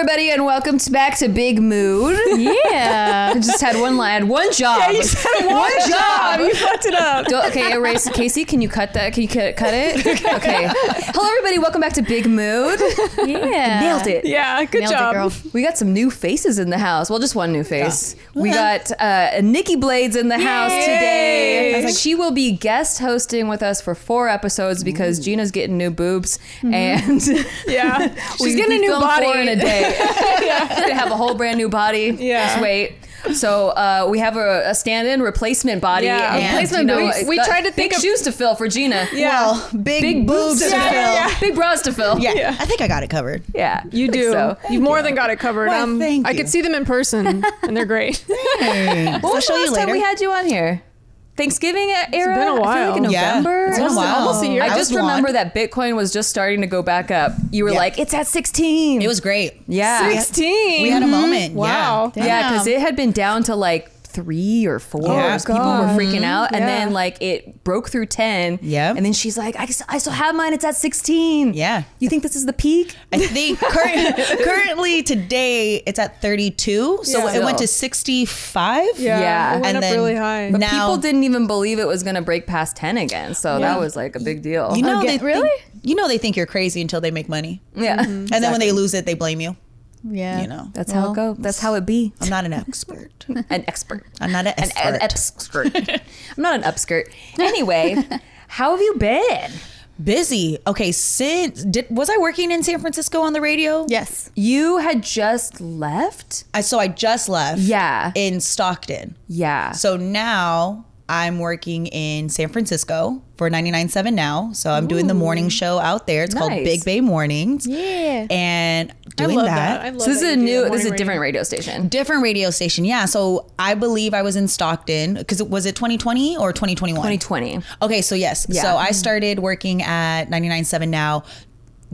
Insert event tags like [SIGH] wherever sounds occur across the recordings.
everybody, and welcome to back to Big Mood. Yeah. [LAUGHS] I just had one line, one job. You said one job. You fucked it up. Do- okay, erase. Casey, can you cut that? Can you cut, cut it? Okay. Hello, everybody. Welcome back to Big Mood. Yeah. Nailed it. Yeah, good Nailed it, job. girl. We got some new faces in the house. Well, just one new face. We got uh, Nikki Blades in the house today. Yay. She will be guest hosting with us for four episodes because Gina's getting new boobs and Yeah, [LAUGHS] she's getting a new body. in a day. [LAUGHS] She's [LAUGHS] gonna have a whole brand new body. Yeah. Just wait. So uh, we have a, a stand-in replacement body. Yeah. and Replacement Gina- boobs. We got tried to big think of- shoes to fill for Gina. Yeah. Well, big, boobs to to fill. yeah, Yeah, Big bras to fill. Yeah. I think I got it covered. Yeah. You do. So. You've more than got it covered. Why, um, thank I you. could see them in person, and they're great. When I'll was show the you last time later. we had you on here? Thanksgiving era? been a I feel like while. in Yeah, November. it's been a Almost- while. almost a year. I, I just was remember blonde. that Bitcoin was just starting to go back up. You were Yeah. like, it's at 16. It was great. yeah. Sixteen. We had a moment. Wow. Yeah. Yeah, because Damn. it had been down to like three or four. Yeah. Oh, people were freaking out. And Yeah. then like it broke through 10. Yeah, And then she's like, I, I still have mine. It's at 16. Yeah. You think this is the peak? I think [LAUGHS] current, currently today it's at 32. So Yeah. it went to 65. Yeah, Yeah. it went And up then- really high. But Now- people didn't even believe it was going to break past 10 again. So Yeah. that was like a big deal. You know, Again- they think- really? you know, they think you're crazy until they make money. yeah. Mm-hmm. And then when they lose it, they blame you. Yeah. You know, That's how it Well, goes. That's how it be. I'm not an expert. [LAUGHS] An expert. I'm not an expert. An, expert. an [LAUGHS] upskirt. I'm not an upskirt. Anyway, [LAUGHS] how have you been? Busy. Okay, since did was I working in San Francisco on the radio? Yes. You had just left? I so I just left. Yeah. In Stockton. Yeah. So now I'm working in San Francisco for 99.7 now. So I'm doing the morning show out there. It's called Big Bay Mornings. Yeah. And I doing love that. that. I love so this that is a new, this is a different radio station. Different radio station, yeah. So I believe I was in Stockton because it was it 2020 or 2021? 2020. Okay, so yes. Yeah. So I started working at 99.7 now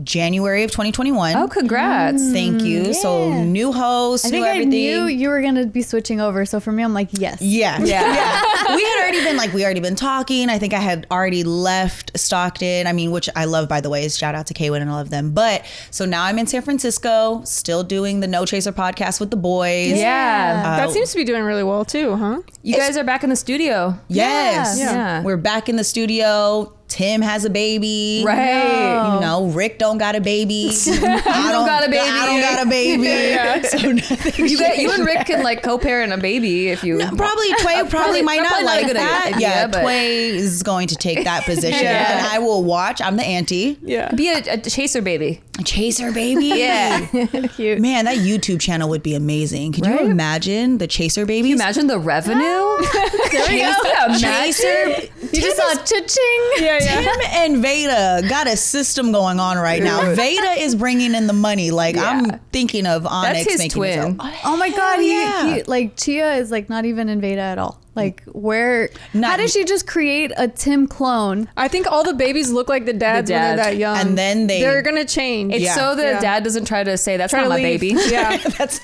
January of 2021. Oh, congrats. Thank you. Mm, so new host, I new think I knew you were gonna be switching over, so for me, I'm like, yes. Yeah. [LAUGHS] Yeah. we had already been like we already been talking. I think I had already left Stockton. I mean, which I love by the way. Is Shout out to Kaywin and all of them. But so now I'm in San Francisco, still doing the No Chaser podcast with the boys. Yeah. that uh, seems to be doing really well too, huh? You guys are back in the studio. Yes. Yeah. Yeah. We're back in the studio. Tim has a baby. Right. You know, Rick don't got a baby. [LAUGHS] I don't got a baby. I don't got a baby. [LAUGHS] [LAUGHS] So nothing You, got, you and Rick can like co-parent a baby if you. Probably Tway probably, might not probably like good that. idea, yeah, but- Tway is going to take that position, Yeah. and I will watch. I'm the auntie. Yeah. Be a, a chaser baby. Chaser baby. Yeah. [LAUGHS] Cute. Man, that YouTube channel would be amazing. Could Right? you imagine the Chaser babies? Can you imagine the revenue. Ah. [LAUGHS] there we go. Chaser. You just saw cha-ching. Yeah, yeah. Tim and Veda got a system going on right now. Veda is bringing in the money. Like Yeah. I'm thinking of Onyx his making twin. his own. Oh my god, he, yeah. he like Chia is like not even in Veda at all. Like where Not- how did she just create a Tim clone? I think all the babies look like the dads when dad. they're that young, And then they- they're gonna change. It's Yeah. so the Yeah. dad doesn't try to say that's Try not to my leave. baby. Yeah. [LAUGHS] That's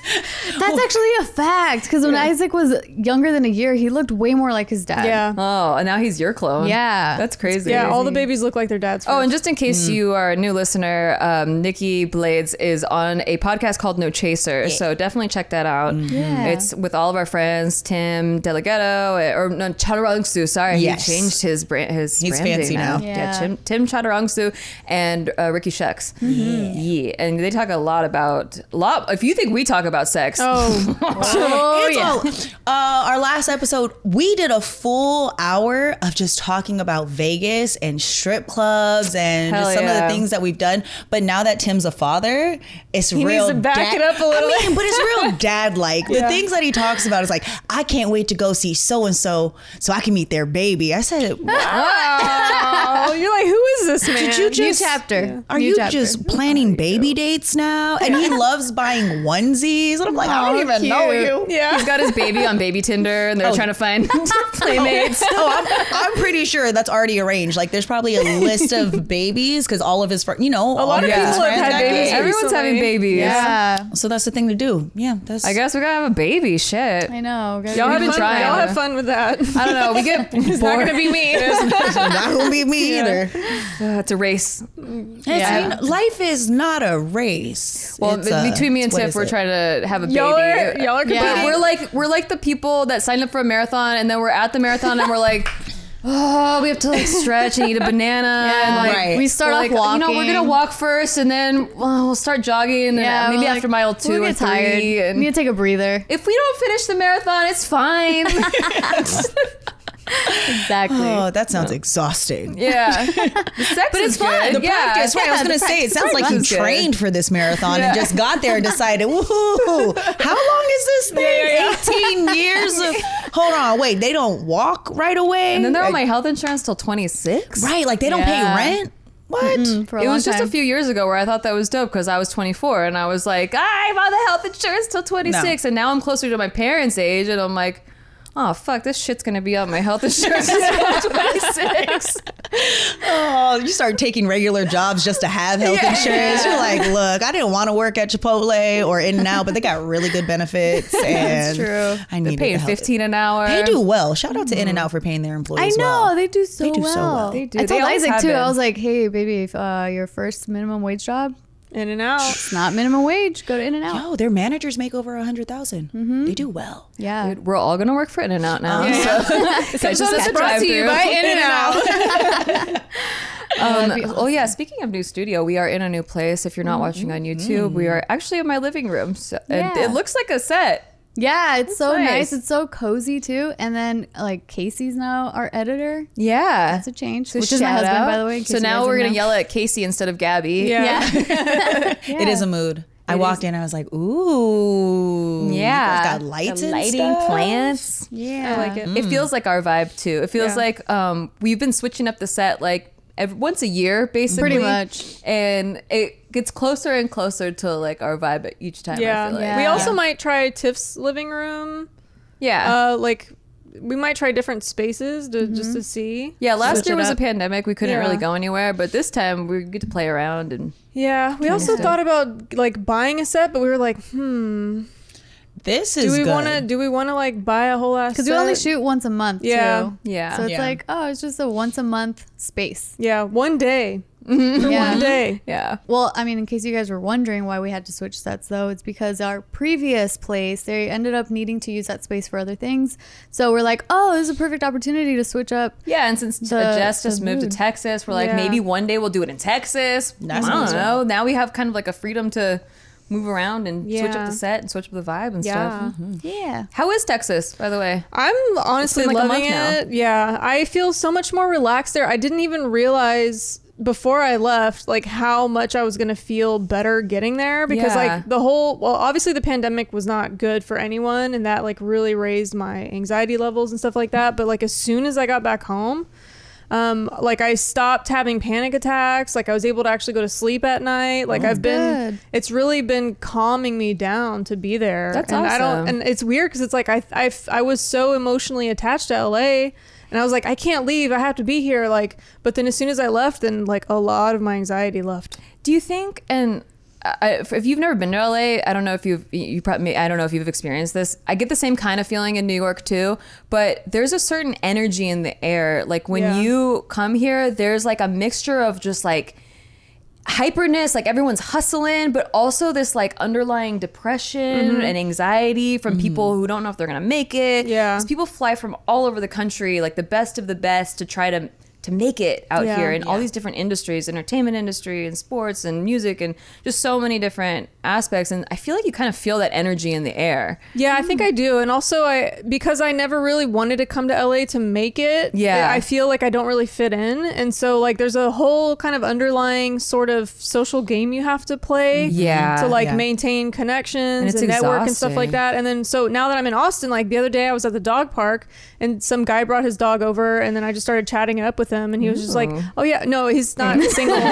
That's actually a fact because when Isaac was younger than a year, he looked way more like his dad. Yeah. Oh, and now he's your clone. Yeah. That's crazy. Yeah, all the babies look like their dads. Oh, and just in case you are a new listener, um, Nikki Blades is on a podcast called No Chaser. So definitely check that out. Yeah. It's with all of our friends, Tim Delgado, or no, Chantarangsu. Sorry, Yes. he changed his brand. His He's branding fancy now. Yeah, Yeah. Tim, Tim Chantarangsu and uh, Ricky Shucks. Yeah, and they talk a lot about lot. If you think we talk about sex, oh, [LAUGHS] Oh It's yeah. all- uh, our last episode, we did a full hour of just talking about Vegas and strip clubs and Hell just some of the things that we've done. But now that Tim's a father, it's He real. needs to back it up a little. I mean, but it's real [LAUGHS] dad like. The things that he talks about is like, I can't wait to go see so and so so I can meet their baby. I said, [LAUGHS] oh, you're like, who is this man? Did you just New chapter. Are New you chapter. just planning baby dates now? And he loves buying onesies. And I'm like, I don't Aw, even know you. Yeah. he's got his baby on baby Tinder, and they're Oh. trying to find [LAUGHS] [LAUGHS] playmates. Oh, oh, I'm, I'm pretty sure that's already arranged. Like, there's probably a list of babies because all of his friends, you know, A lot of Yeah. people have had babies. Everyone's recently. having babies. Yeah. So that's the thing to do. Yeah, that's. I guess we gotta have a baby. Shit. I know. Gotta Y'all be have been fun. trying. Y'all have fun with that. I don't know. We get [LAUGHS] It's not gonna be me. [LAUGHS] not gonna be me either. Uh, it's a race. It's- Yeah. you know, life is not a race. Well, It's a- between me and what Tiff, we're it? trying to have a baby. y'all are y'all are Yeah. competing. We're like we're like the people that signed up for a marathon and then we're at the marathon and we're like, oh, we have to like stretch and eat a [LAUGHS] banana and like Right. We start we're off like, walking. You know, we're gonna walk first and then well, we'll start jogging and Yeah, maybe we're after like, mile 2 we'll get tired. And We need to take a breather. if we don't finish the marathon, it's fine. [LAUGHS] [LAUGHS] Exactly. Oh, that sounds exhausting. yeah, [LAUGHS] the sex But it's is fun. good. The yeah. practice, right? I was gonna say, it sounds like you practice good. trained for this marathon and just got there and decided, woohoo, how long is this [LAUGHS] thing? 18 years of. [LAUGHS] Hold on, wait, they don't walk right away. And then they're on my health insurance till 26. right, like they don't Yeah. pay rent. What? Mm-hmm, for a It long was just a few years ago where I thought that was dope because I was 24 and I was like, I'm on the health insurance till 26. And now I'm closer to my parents' age and I'm like, oh, fuck, this shit's to be on my health insurance until [LAUGHS] 26. Oh, you start taking regular jobs just to have health Yeah. insurance. You're like, look, I didn't want to work at Chipotle or In Out, but they got really good benefits. [LAUGHS] And true. I need paying 15 an hour. They do well. Shout out to In and Out for paying their employees. I know well. they do so They do so well. well. They do. I told Isaac too. been. I was like, "Hey, baby, if uh, your first minimum wage job, in and out. it's not minimum wage. Go to In and Out." Yo, their managers make over a hundred mm-hmm. They do well. Yeah, Dude, we're all going to work for In and Out now. Um, yeah. So, [LAUGHS] This I just episode is brought drive to you through. by In and [LAUGHS] Out. [LAUGHS] Um, That'd Oh yeah, speaking of new studio, we are in a new place. If you're not mm-hmm. watching on mm-hmm. YouTube, we are actually in my living room. So it, it looks like a set. Yeah, it's so nice. nice. It's so cozy too. And then like Casey's now our editor. Yeah, That's a change, So which is my husband, out. by the way. So now we're gonna know. yell at Casey instead of Gabby. Yeah. Yeah. [LAUGHS] It is a mood. I walked in, I was like, ooh. you Yeah, guys got lights The and lighting, stuff? plants. yeah. I like it. It feels like our vibe too. It feels Yeah. like um, we've been switching up the set like every, once a year, basically. Pretty much. and it gets closer and closer to like our vibe each time. I Yeah. feel like. Yeah. We also might try Tiff's living room. yeah. Uh, like we might try different spaces to just to see. yeah, last switch year it was a pandemic. We couldn't Yeah. really go anywhere, but this time we get to play around and Yeah. We also thought about like buying a set, but we were like, hmm, This is do we want to? Do we want to like buy a whole ass? Because we only shoot once a month. Yeah. Too. yeah. So it's Yeah. like, oh, it's just a once a month space. Yeah, one day. Mm-hmm. For Yeah. one day. [LAUGHS] yeah. Well, I mean, in case you guys were wondering why we had to switch sets, though, it's because our previous place they ended up needing to use that space for other things. So we're like, oh, this is a perfect opportunity to switch up. Yeah, and since The- Jess just the moved to. Texas, we're like Yeah. maybe one day we'll do it in Texas. That I don't sounds know. Now we have kind of like a freedom to move around and switch up the set and switch up the vibe and Yeah. stuff. Mhm. Yeah. How is Texas, by the way? I'm honestly like loving it. Yeah, I feel so much more relaxed there. I didn't even realize before I left like how much I was going to feel better getting there because Yeah. like the whole well obviously the pandemic was not good for anyone and that like really raised my anxiety levels and stuff like that, but like as soon as I got back home um, like I stopped having panic attacks. Like I was able to actually go to sleep at night. Like I've been, Good. it's really been calming me down to be there. That's and I don't, awesome. and it's weird because it's like I, I, I was so emotionally attached to LA, and I was like, I can't leave. I have to be here. Like, but then as soon as I left, then like a lot of my anxiety left. Do you think and I, if you've never been to LA, I don't know if you've you probably I don't know if you've experienced this. I get the same kind of feeling in New York too, but there's a certain energy in the air. Like when Yeah. you come here, there's like a mixture of just like hyperness, like everyone's hustling, but also this like underlying depression mm-hmm. and anxiety from mm-hmm. people who don't know if they're gonna make it. Yeah, people fly from all over the country, like the best of the best, to try to to make it out Yeah. here in all these different industries, entertainment industry and sports and music and just so many different aspects. And I feel like you kind of feel that energy in the air. Yeah, I think I do. And also I because I never really wanted to come to LA to make it. Yeah. I feel like I don't really fit in. And so like there's a whole kind of underlying sort of social game you have to play. Mm-hmm. Yeah, To like yeah. maintain connections And and, network and stuff like that. And then so now that I'm in Austin, like the other day I was at the dog park and some guy brought his dog over and then I just started chatting it up with him and he was just like, Oh yeah, no, he's not [LAUGHS] single. [LAUGHS] he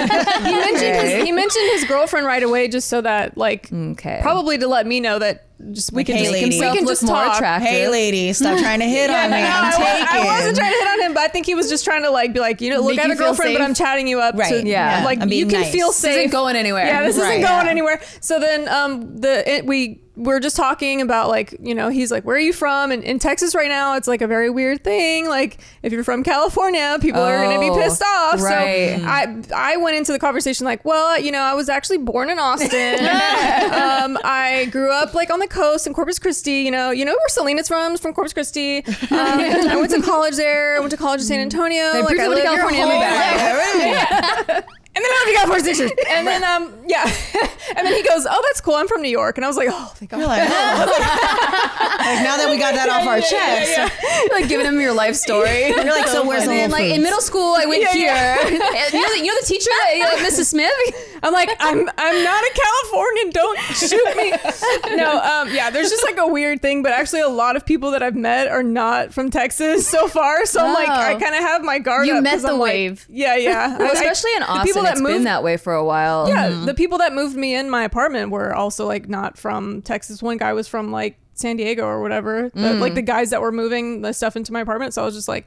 mentioned his he mentioned his girlfriend right away just so that like Okay. probably to let me know that just we Like, can hey, just, lady. we can look just more talk. attractive. Hey, lady, stop trying to hit [LAUGHS] on me. No, I'm I, wa- taking. I wasn't trying to hit on him, but I think he was just trying to like be like, you know, look, Make I a feel girlfriend, but. I'm chatting you up. Right. To, Yeah. like you can nice. feel This safe. isn't going anywhere. Yeah, this Right. isn't going Yeah. anywhere. So then, um, the it, we we're just talking about like you know he's like where are you from and in texas right now it's like a very weird thing like if you're from california people are going to Oh, be pissed off right. so i i went into the conversation like well you know i was actually born in austin [LAUGHS] um i grew up like on the coast in corpus christi you know you know where selena's from from corpus christi? Um, i went to college there. I went to college in san antonio. They like, I briefly went to lived your California, whole maybe. life. And then I got four Sixers. [LAUGHS] And then um yeah. [LAUGHS] and then he goes, Oh, that's cool. I'm from New York. And I was like, Oh, thank God. You're like, oh. [LAUGHS] like now that we got that off our chest, like giving him your life story. you're like, so where's the like in middle school, I went Yeah, here. yeah. You know, the, you know the teacher, that, Mrs. Smith. I'm like, I'm I'm not a Californian. Don't shoot me. No, um, yeah, there's just like a weird thing, but actually a lot of people that I've met are not from Texas so far. So I'm like, I Oh. kind of have my guard You up. met 'cause the I'm like- wave. yeah, yeah. Well, I- I- especially in the Austin, people that it's moved, been that way for a while. Yeah, mm-hmm. the people that moved me in my apartment were also like not from Texas. One guy was from like San Diego or whatever. The- like mm. the guys that were moving the stuff into my apartment. So I was just like,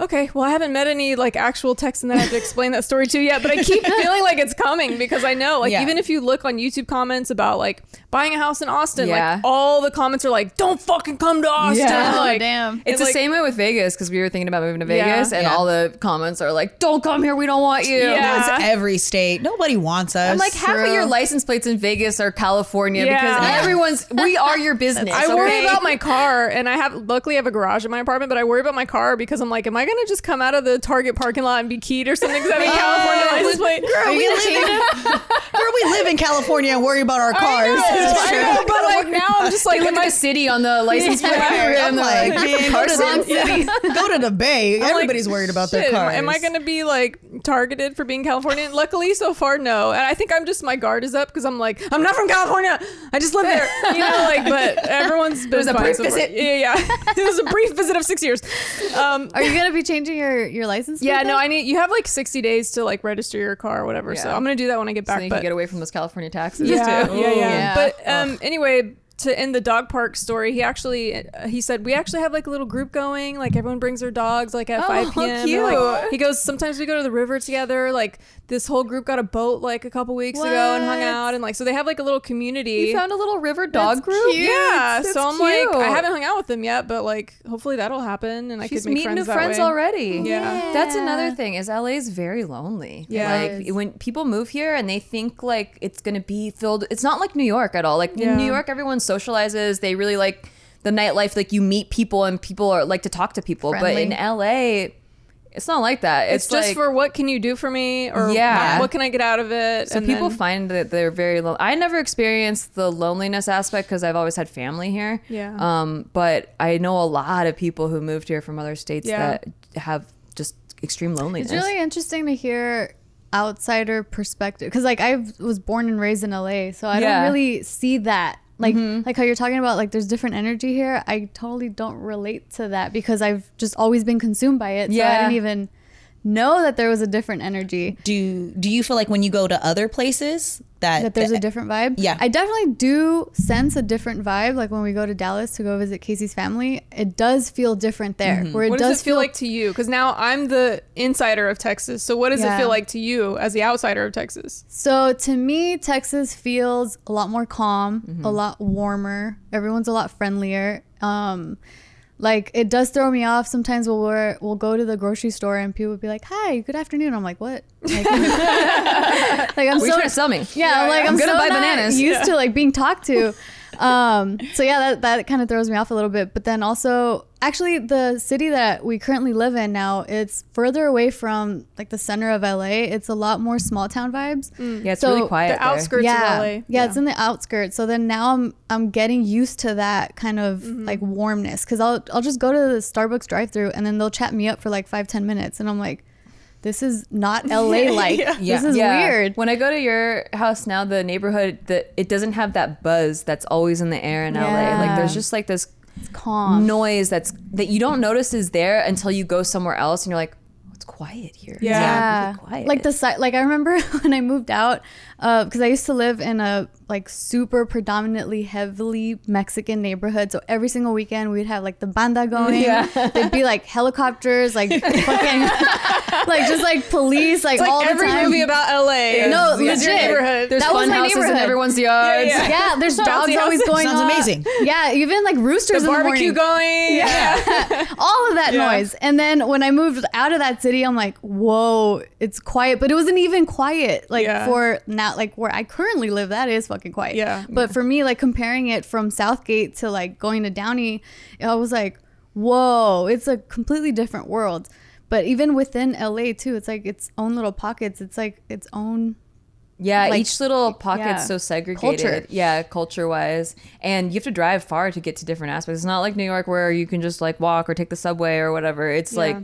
okay, well, I haven't met any like actual Texan that I have to explain that story to yet, but I keep [LAUGHS] feeling like it's coming because I know, like, Yeah. even if you look on YouTube comments about like buying a house in Austin, Yeah. like all the comments are like, don't fucking come to Austin. Yeah. [LAUGHS] Oh, [LAUGHS] damn. It's And, the like- same way with Vegas because we were thinking about moving to Yeah. Vegas, and Yeah. all the comments are like, "Don't come here, we don't want you." Yeah. it's every state. Nobody wants us. I'm like, half of your license plates in Vegas are California Yeah. because Yeah. everyone's we are your business. I worry about my car, and I have luckily I have a garage in my apartment, but I worry about my car because I'm like, am I gonna just come out of the Target parking lot and be keyed or something? Because I have a California license plate. Girl, we live, [LAUGHS] girl, we live in California and worry about our cars. I know, It's I true. know, [LAUGHS] but like now I'm just like, Like, am look at I city on the license plate. Right. I'm like, like, man, go to the- [LAUGHS] Go to the Bay. I'm like, Everybody's worried about their shit, am I- cars. Am I going to be like targeted for being Californian? Luckily, so far, no. And I think I'm just my guard is up because I'm like, I'm not from California. I just live there, you know. Like, but everyone's been was a fine brief so visit. Yeah, yeah. it was a brief visit of six years. Um, Are you gonna be changing your your license? yeah, no. I need you have like 60 days to like register your car or whatever. So I'm gonna do that when I get so back. you but can get away from those California taxes yeah, too. yeah, yeah, Yeah. But um, anyway, to end the dog park story, he actually uh, he said we actually have like a little group going. Like everyone brings their dogs like at Oh, 5 p.m. and, cute. like, he goes sometimes we go to the river together. Like this whole group got a boat like a couple weeks ago and hung out and like so they have like a little community. You found a little river dog That's group. cute. yeah, That's so I'm like I haven't hung out with them yet, but like hopefully that'll happen and I She's could make meeting friends new that friends way. already. Yeah. That's another thing is LA is very lonely. Yeah. Like It is. when people move here and they think like it's going to be filled it's not like New York at all. Like Yeah. in New York everyone socializes, they really like the nightlife like you meet people and people are like to talk to people. But in LA it's not like that. It's, It's, just like, for what can you do for me or Yeah. what can I get out of it? So and people then- find that they're very lonely. I never experienced the loneliness aspect because I've always had family here. Yeah. Um, but I know a lot of people who moved here from other states Yeah. that have just extreme loneliness. It's really interesting to hear outsider perspective because like I was born and raised in LA, so I Yeah. don't really see that. Like mm-hmm. like how you're talking about like there's different energy here. I totally don't relate to that because I've just always been consumed by it. So I didn't even know that there was a different energy. do do you feel like when you go to other places that that there's a different vibe. Yeah. I definitely do sense a different vibe. Like when we go to Dallas to go visit Casey's family, it does feel different there. Where it What does does it feel like to you? Because now I'm the insider of Texas. So what does it feel like to you as the outsider of Texas? So to me, Texas feels a lot more calm, a lot warmer. Everyone's a lot friendlier. Um, like it does throw me off sometimes. We'll we're, we'll go to the grocery store and people will be like, "Hi, good afternoon." I'm like, "What?" Like, [LAUGHS] [LAUGHS] like I'm you so trying to sell me? yeah, like I'm, I'm gonna so buy bananas. Used to like being talked to. Um, so yeah, that that kind of throws me off a little bit. But then also, actually, the city that we currently live in now, it's further away from like the center of LA. It's a lot more small town vibes. Yeah, it's So really quiet. The outskirts yeah, of LA. Yeah, it's in the outskirts. So then now I'm I'm getting used to that kind of like warmness because I'll I'll just go to the Starbucks drive-through and then they'll chat me up for like five ten minutes and I'm like, this is not [LAUGHS] LA like. Yeah. This is Yeah. weird. When I go to your house now, the neighborhood that it doesn't have that buzz that's always in the air in LA. Like there's just like this It's calm. noise that's that you don't notice is there until you go somewhere else and you're like, oh, it's quiet here. It's Yeah. really quiet. Like the site, like I remember [LAUGHS] when I moved out, Uh, because I used to live in a like super predominantly heavily Mexican neighborhood. So every single weekend we'd have like the banda going. Yeah. There'd be like helicopters, like [LAUGHS] fucking like just like police, like, It's like all every the time. movie about LA. No, is, is your legit. neighborhood. There's That was fun my houses in neighborhood. everyone's yards. Yeah, yeah, there's dogs Bouncy always going Sounds on. amazing. Yeah, even like roosters the in the barbecue morning. going. Yeah. [LAUGHS] all of that Yeah. noise. And then when I moved out of that city, I'm like, whoa, it's quiet. But it wasn't even quiet. Like Yeah. for now, like where I currently live, that is fucking quiet. Yeah. But for me, like comparing it from Southgate to like going to Downey, I was like, whoa, it's a completely different world. But even within LA too, it's like its own little pockets. It's like its own Yeah, Like, each little pocket's yeah. so segregated. Culture. Yeah, culture wise. And you have to drive far to get to different aspects. It's not like New York where you can just like walk or take the subway or whatever. It's like Yeah.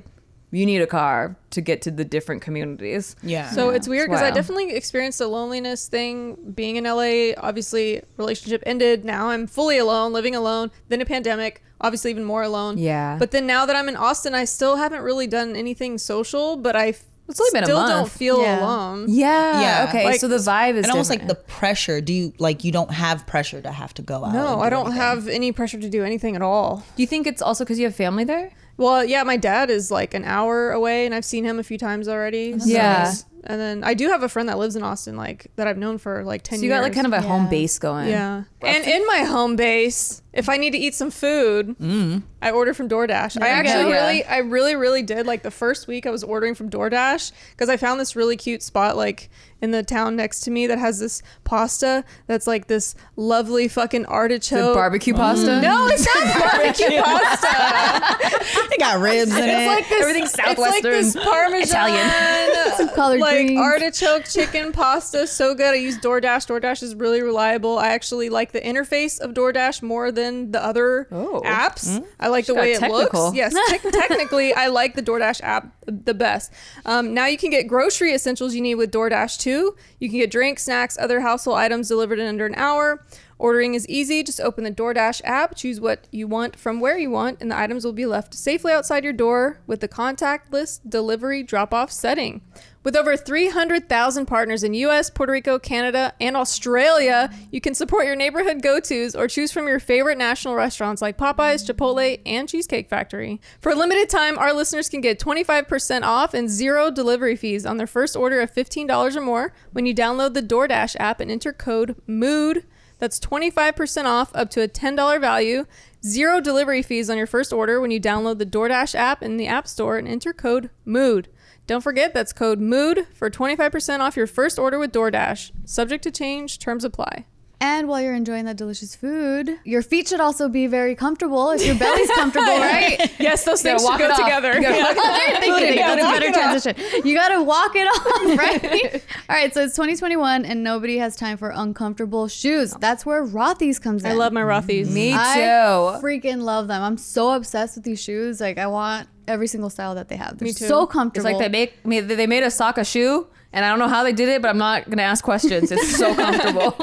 You need a car to get to the different communities. Yeah. So it's weird because I definitely experienced a loneliness thing being in LA. Obviously, relationship ended. Now I'm fully alone, living alone. Then a pandemic, obviously even more alone. Yeah. But then now that I'm in Austin, I still haven't really done anything social, but I It's only been a still don't feel Yeah. alone. Yeah. Yeah. Okay. Like- so the vibe is and almost like the pressure. Do you like you don't have pressure to have to go out? No, and I do don't anything. have any pressure to do anything at all. Do you think it's also because you have family there? Well, yeah, my dad is like an hour away, and I've seen him a few times already. so Yeah. it's- And then I do have a friend that lives in Austin, like that I've known for like ten So you years. got like kind of a home base going. Yeah. And in my home base, if I need to eat some food, mm-hmm. I order from DoorDash. I actually go. really, I really, really did. Like the first week I was ordering from DoorDash because I found this really cute spot like in the town next to me that has this pasta that's like this lovely fucking The artichoke. barbecue mm. pasta? No, it's not [LAUGHS] barbecue pasta. [LAUGHS] They got ribs in it. It's like this. Everything's It's like Southwestern, this Parmesan, [LAUGHS] Some collard like greens. artichoke chicken pasta. So good. I use DoorDash. DoorDash is really reliable. I actually like the interface of DoorDash more than the other Oh. apps. I like She the way it technical. looks. Yes, [LAUGHS] te- technically, I like the DoorDash app the best. Um, now you can get grocery essentials you need with DoorDash too. You can get drinks, snacks, other household items delivered in under an hour. Ordering is easy. Just open the DoorDash app, choose what you want from where you want, and the items will be left safely outside your door with the contactless delivery drop off setting. With over 300,000 partners in US, Puerto Rico, Canada, and Australia, you can support your neighborhood go tos or choose from your favorite national restaurants like Popeyes, Chipotle, and Cheesecake Factory. For a limited time, our listeners can get 25% off and zero delivery fees on their first order of $15 or more when you download the DoorDash app and enter code MOOD. That's 25% off up to a $10 value. Zero delivery fees on your first order when you download the DoorDash app in the App Store and enter code MOOD. Don't forget that's code MOOD for 25% off your first order with DoorDash. Subject to change, terms apply. And while you're enjoying that delicious food, your feet should also be very comfortable if your belly's comfortable, [LAUGHS] right? Yes, those Yeah, things should go together. You gotta Yeah. walk it off. Thank you. Thank you. Yeah, That's a walk better it off. transition. You gotta walk it off, [LAUGHS] right? All right, so it's 2021 and nobody has time for uncomfortable shoes. That's where Rothy's comes in. I love my Rothy's. Me too. I freaking love them. I'm so obsessed with these shoes. Like I want every single style that they have. They're Me too. so comfortable. It's like they make they made a sock a shoe and I don't know how they did it, but I'm not gonna ask questions. It's so [LAUGHS] comfortable.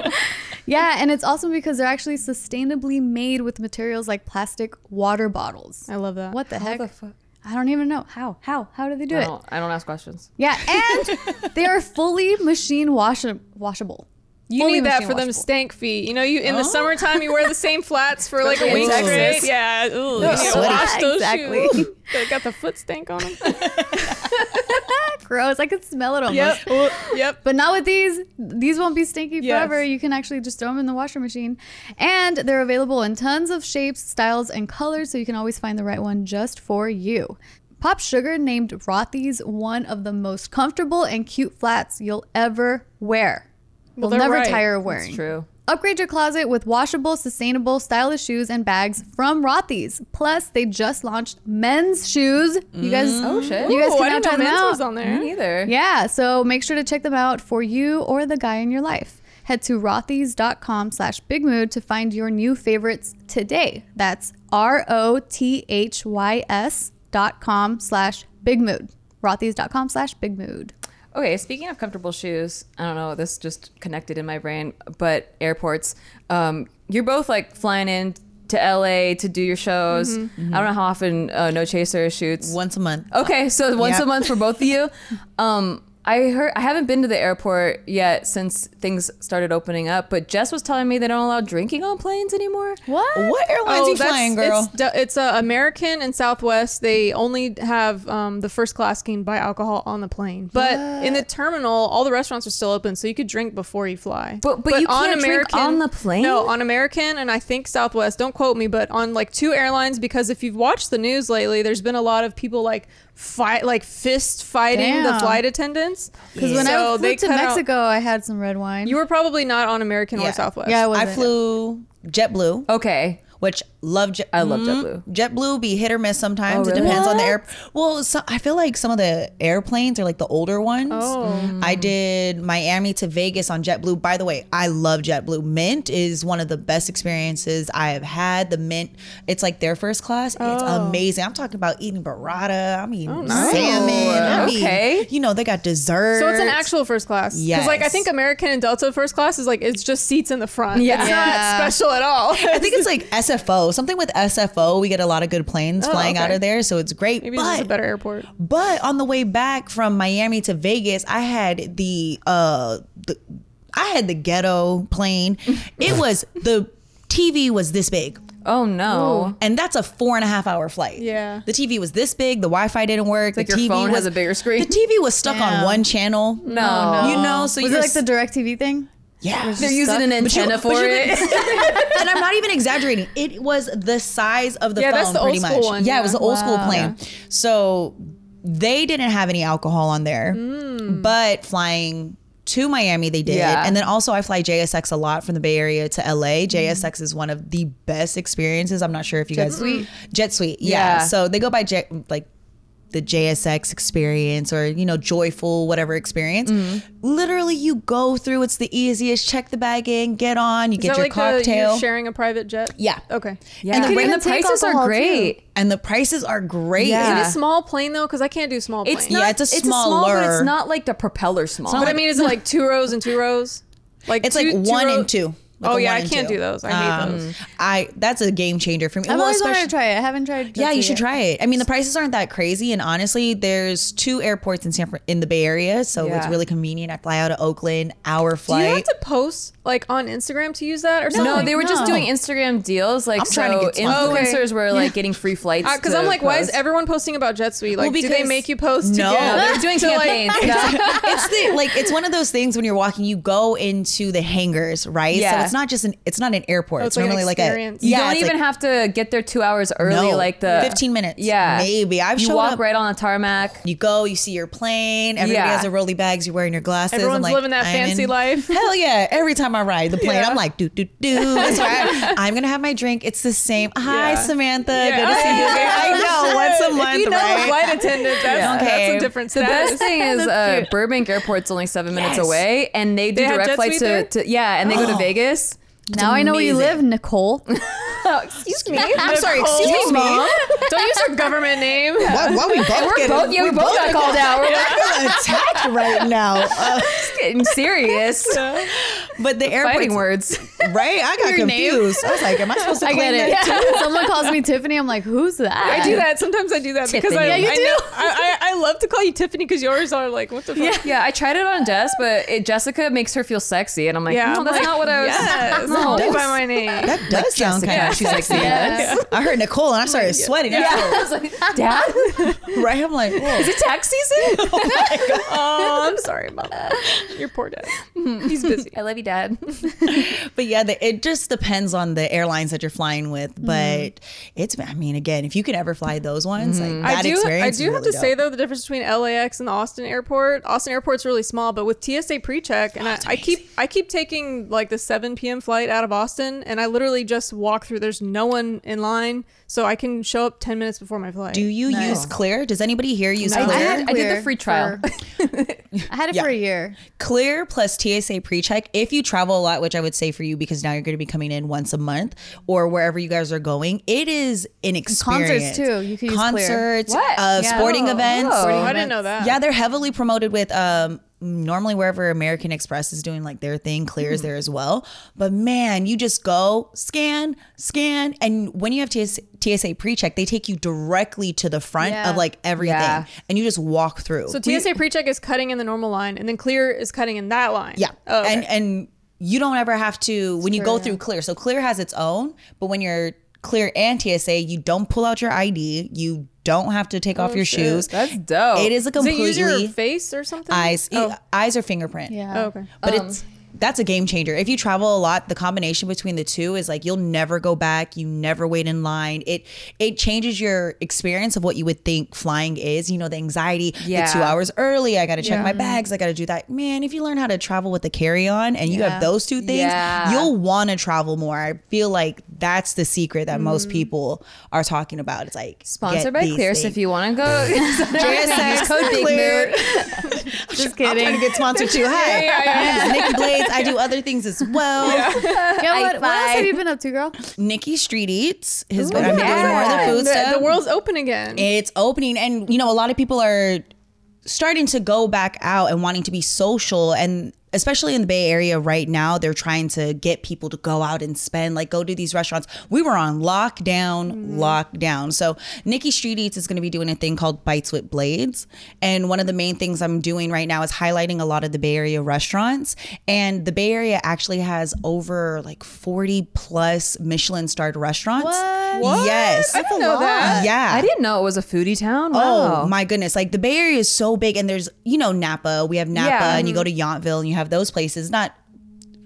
yeah, and it's awesome because they're actually sustainably made with materials like plastic water bottles. I love that. What the heck? the fuck? I don't even know how. How? How do they do I it? don't, I don't ask questions. Yeah, and [LAUGHS] they are fully machine wash- washable. You Fully need that for them washable. stank feet. You know, you in the oh. summertime you wear the same [LAUGHS] flats for like a week Texas. straight. Yeah, ooh, you need wash those Exactly. shoes. [LAUGHS] They got the foot stank on them. [LAUGHS] Gross. I could smell it almost. yep, yep. But not with these. These won't be stinky Yes. forever. You can actually just throw them in the washer machine. And they're available in tons of shapes, styles, and colors, so you can always find the right one just for you. Pop Sugar named Rothy's one of the most comfortable and cute flats you'll ever wear. Well, they're never right. tire of wearing. true. Upgrade your closet with washable, sustainable, stylish shoes and bags from Rothy's. Plus, they just launched men's shoes. You guys, mm. Oh, shit. You guys Ooh, can I now didn't know try them men's out. was on there. Mm-hmm. Me neither. Yeah, so make sure to check them out for you or the guy in your life. Head to rothys.com slash bigmood to find your new favorites today. That's R-O-T-H-Y-S dot com slash bigmood. Rothys.com slash bigmood. Okay, speaking of comfortable shoes, I don't know, this just connected in my brain, but airports, um, you're both like flying in to LA to do your shows. I don't know how often uh, No Chaser shoots. Once a month. Okay, so once Yep. a month for both of you. [LAUGHS] Um, I heard I haven't been to the airport yet since things started opening up, but Jess was telling me they don't allow drinking on planes anymore. What? What airlines you flying, girl? It's, it's uh, American and Southwest. They only have um, the first class can buy alcohol on the plane, but in the terminal, all the restaurants are still open, so you could drink before you fly. But- but you can't drink on the plane? No, on American and I think Southwest. Don't quote me, but on like two airlines because if you've watched the news lately, there's been a lot of people like fight, like fist fighting the flight attendants. Because when So I they flew to cut out- Mexico, I had some red wine. you were probably not on American Yeah. or Southwest. yeah, I I wasn't. flew JetBlue, Okay. which love Jet. I love Mhm. JetBlue. JetBlue be hit or miss sometimes. Oh, It really? depends on the air. Well, so, I feel like some of the airplanes are like the older ones. Oh. I did Miami to Vegas on JetBlue. By the way, I love JetBlue. Mint is one of the best experiences I have had. The Mint, it's like their first class. It's Oh. amazing. I'm talking about eating burrata. I'm eating nice. salmon. I'm eating- Okay. you know, they got dessert. So it's an actual first class. Yeah. Because like I think American and Delta first class is like it's just seats in the front. Yeah. It's Yeah. not special at all. I think it's like SFO, something with SFO. We get a lot of good planes Oh, flying out of there, so it's great. Maybe it's but, just a better airport. but on the way back from Miami to Vegas, I had the uh, the, I had the ghetto plane. [LAUGHS] It was the TV was this big. Oh no. And that's a four and a half hour flight. Yeah. The TV was this big. The Wi-Fi didn't work. like the your TV phone was, has a bigger screen. The TV was stuck on one channel. No. No. You know, so was you're it like the s- direct TV thing? Yeah. They're using an But you- antenna for you it. [LAUGHS] and I'm not even exaggerating. It was the size of the Yeah, phone, that's the pretty old much. school one, yeah, yeah. it was the old school Wow. plane. So they didn't have any alcohol on there, Mm. but flying to Miami they did, Yeah. and then also I fly JSX a lot from the Bay Area to LA. JSX is one of the best experiences. I'm not sure if you guys Suite? Jet Suite, yeah. Yeah. So they go by Jet like the JSX experience or you know joyful whatever experience. Mm-hmm. Literally, you go through. It's the easiest. Check the bag in, get on. You Is get that your like the, cocktail. you're sharing a private jet? yeah. Okay. Yeah. And the And the, rate- even take prices are alcohol, great. and the prices are great. Yeah. Is it a small plane though? Because I can't do small planes. It's not. Yeah, it's a small, but smaller- it's not like the propeller small. But I mean, is it like two rows and two rows? Like It's two- like one row- and two. Like oh yeah, I can't two. do those. I hate Um, those. I that's a game changer for me. I've Well, always wanted to try it. I haven't tried. It. Yeah, you should yet. try it. I mean, the prices aren't that crazy, and honestly, there's two airports in San in the Bay Area, so it's really convenient. I fly out of Oakland, hour flight. Do you have to post like on Instagram to use that or something? no, they were just doing Instagram deals. Like I'm so, trying to get smart. influencers were like getting free flights. Because to I'm like, why is everyone posting about JetSuite? Like, Well, do they make you post? No. They're [LAUGHS] doing like- campaigns. yeah. [LAUGHS] it's the like it's one of those things when you're walking, you go into the hangars, right? So Yeah. It's not just an it's not an airport. Oh, it's, it's like an normally like a. You yeah. don't even like, have to get there two hours early. no, like the 15 minutes. Yeah, maybe. I've you walk up. right on the tarmac. You go, you see your plane. Everybody Yeah. has their rolly bags. You're wearing your glasses. I'm Everyone's like, living that I'm fancy in- life. Hell yeah! Every time I ride the plane, Yeah. I'm like, do do do. I'm gonna have my drink. It's the same. Hi, Yeah. Samantha. Yeah. Good to see you. [LAUGHS] I know. Once a month, you know right? a flight attendant, that's, Okay. that's a different The status. best thing is [LAUGHS] uh, Burbank Airport's only seven minutes away, and they do direct flights suite there? to, to yeah, and they go to Vegas. Now I know where you live, Nicole. [LAUGHS] Oh, excuse [LAUGHS] me. I'm sorry. Excuse me. Mom. [LAUGHS] Don't use her government name. Why, why we both We're getting, both yeah, we both got called out. We're like, getting attacked right now. Uh, it's getting serious. But the airports, Fighting words. right? I got [LAUGHS] Your name? confused. I was like, am I supposed to I claim get it. that? [LAUGHS] Someone calls me Tiffany. I'm like, who's that? I do that. Sometimes I do that because Tiffany. I, Yeah, you I do. know- I, I, I love to call you Tiffany because yours are like, what the fuck? Yeah, I tried it on Jess, but it, Jessica makes her feel sexy, and I'm like, Yeah, no, I'm that's like, not what I was. Yes, [LAUGHS] No. don't by my name. That does sound kind of She's like, sexy. yes. I heard Nicole and I started sweating. Yeah, I was like, Dad, Right? I'm like, whoa. is it tax season? Oh, oh, I'm sorry, mom. Your poor dad. Mm-hmm. He's busy. I love you, Dad. [LAUGHS] But yeah, the, it just depends on the airlines that you're flying with. Mm-hmm. But it's, I mean, again, if you can ever fly those ones, like mm-hmm. that I do. I do is have really to say though, the difference between LAX and the Austin airport. Austin airport's really small, but with TSA pre-check, and I, I keep I keep taking like the 7 p.m. flight out of Austin, and I literally just walk through. There's no one in line, so I can show up 10 minutes before my flight. Do you use Clear? Does anybody here use I Clear? did. I did the Clear free trial. for- I had it Yeah. for a year. Clear plus TSA pre-check. If you travel a lot, which I would say for you because now you're going to be coming in once a month or wherever you guys are going, it is an experience. too. You can use Clear. concerts, What? Uh, Yeah. sporting Oh. events. Oh. I didn't know that. Yeah, they're heavily promoted with um, normally wherever American Express is doing like their thing, Clear is mm-hmm. there as well. But man, you just go scan, scan, and when you have TS- TSA pre-check, they take you directly to the front Yeah. of like everything, Yeah. and you just walk through. So TSA pre-check is cutting in the normal line, and then clear is cutting in that line. Yeah. Oh, okay. And and you don't ever have to when you go true, through clear. So clear has its own, but when you're clear and TSA, you don't pull out your ID. You don't have to take oh, off your shit. shoes. That's dope. It is a Does it use your completely face or something? eyes Oh. eyes or fingerprint. Yeah. Oh, okay. But it's um, that's a game changer. If you travel a lot, the combination between the two is like you'll never go back. You never wait in line. It it changes your experience of what you would think flying is. You know, the anxiety, Yeah. the two hours early. I got to check Yeah. my bags. I got to do that. Man, if you learn how to travel with the carry on and you Yeah. have those two things, you'll want to travel more. I feel like that's the secret that most mm. people are talking about. It's like Sponsored by Clear, so if you want to go, use [LAUGHS] [LAUGHS] code Big Clear. Mood. [LAUGHS] Just I'm trying kidding. to get sponsored too. Hi, yeah, this is I do other things as well. Yeah, [LAUGHS] what, what else have you been up to, girl? Nikki Street Eats has been, I've doing more of the food the, stuff. the world's open again. it's opening, and you know, a lot of people are starting to go back out and wanting to be social and especially in the Bay Area right now, they're trying to get people to go out and spend, like go to these restaurants. We were on lockdown, mm-hmm. lockdown. So Nikki Street Eats is going to be doing a thing called Bites with Blades. And one of the main things I'm doing right now is highlighting a lot of the Bay Area restaurants. And the Bay Area actually has over like 40 plus Michelin starred restaurants. What? Yes. I didn't know that. Yeah. I didn't know it was a foodie town. Oh my goodness! Like the Bay Area is so big, and there's you know Napa. We have Napa, Yeah. and you go mm-hmm. to Yountville, and you have those places. Not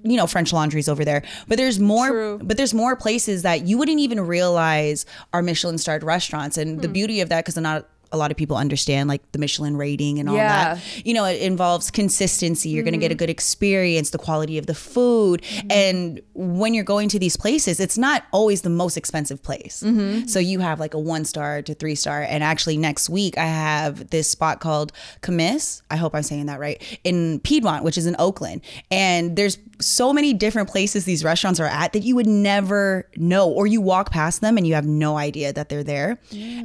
you know French laundries over there, but there's more. True. But there's more places that you wouldn't even realize are Michelin starred restaurants, and Hmm. the beauty of that because they're not a lot of people understand like the Michelin rating and all Yeah. that. You know, it involves consistency. You're going to get a Hmm. good experience, the quality of the food, and when you're going to these places, it's not always the most expensive place. Mm-hmm. So you have like a one star to three star, and actually next week I have this spot called Commis. I hope I'm saying that right in Piedmont, which is in Oakland, and there's so many different places these restaurants are at that you would never know, or you walk past them and you have no idea that they're there.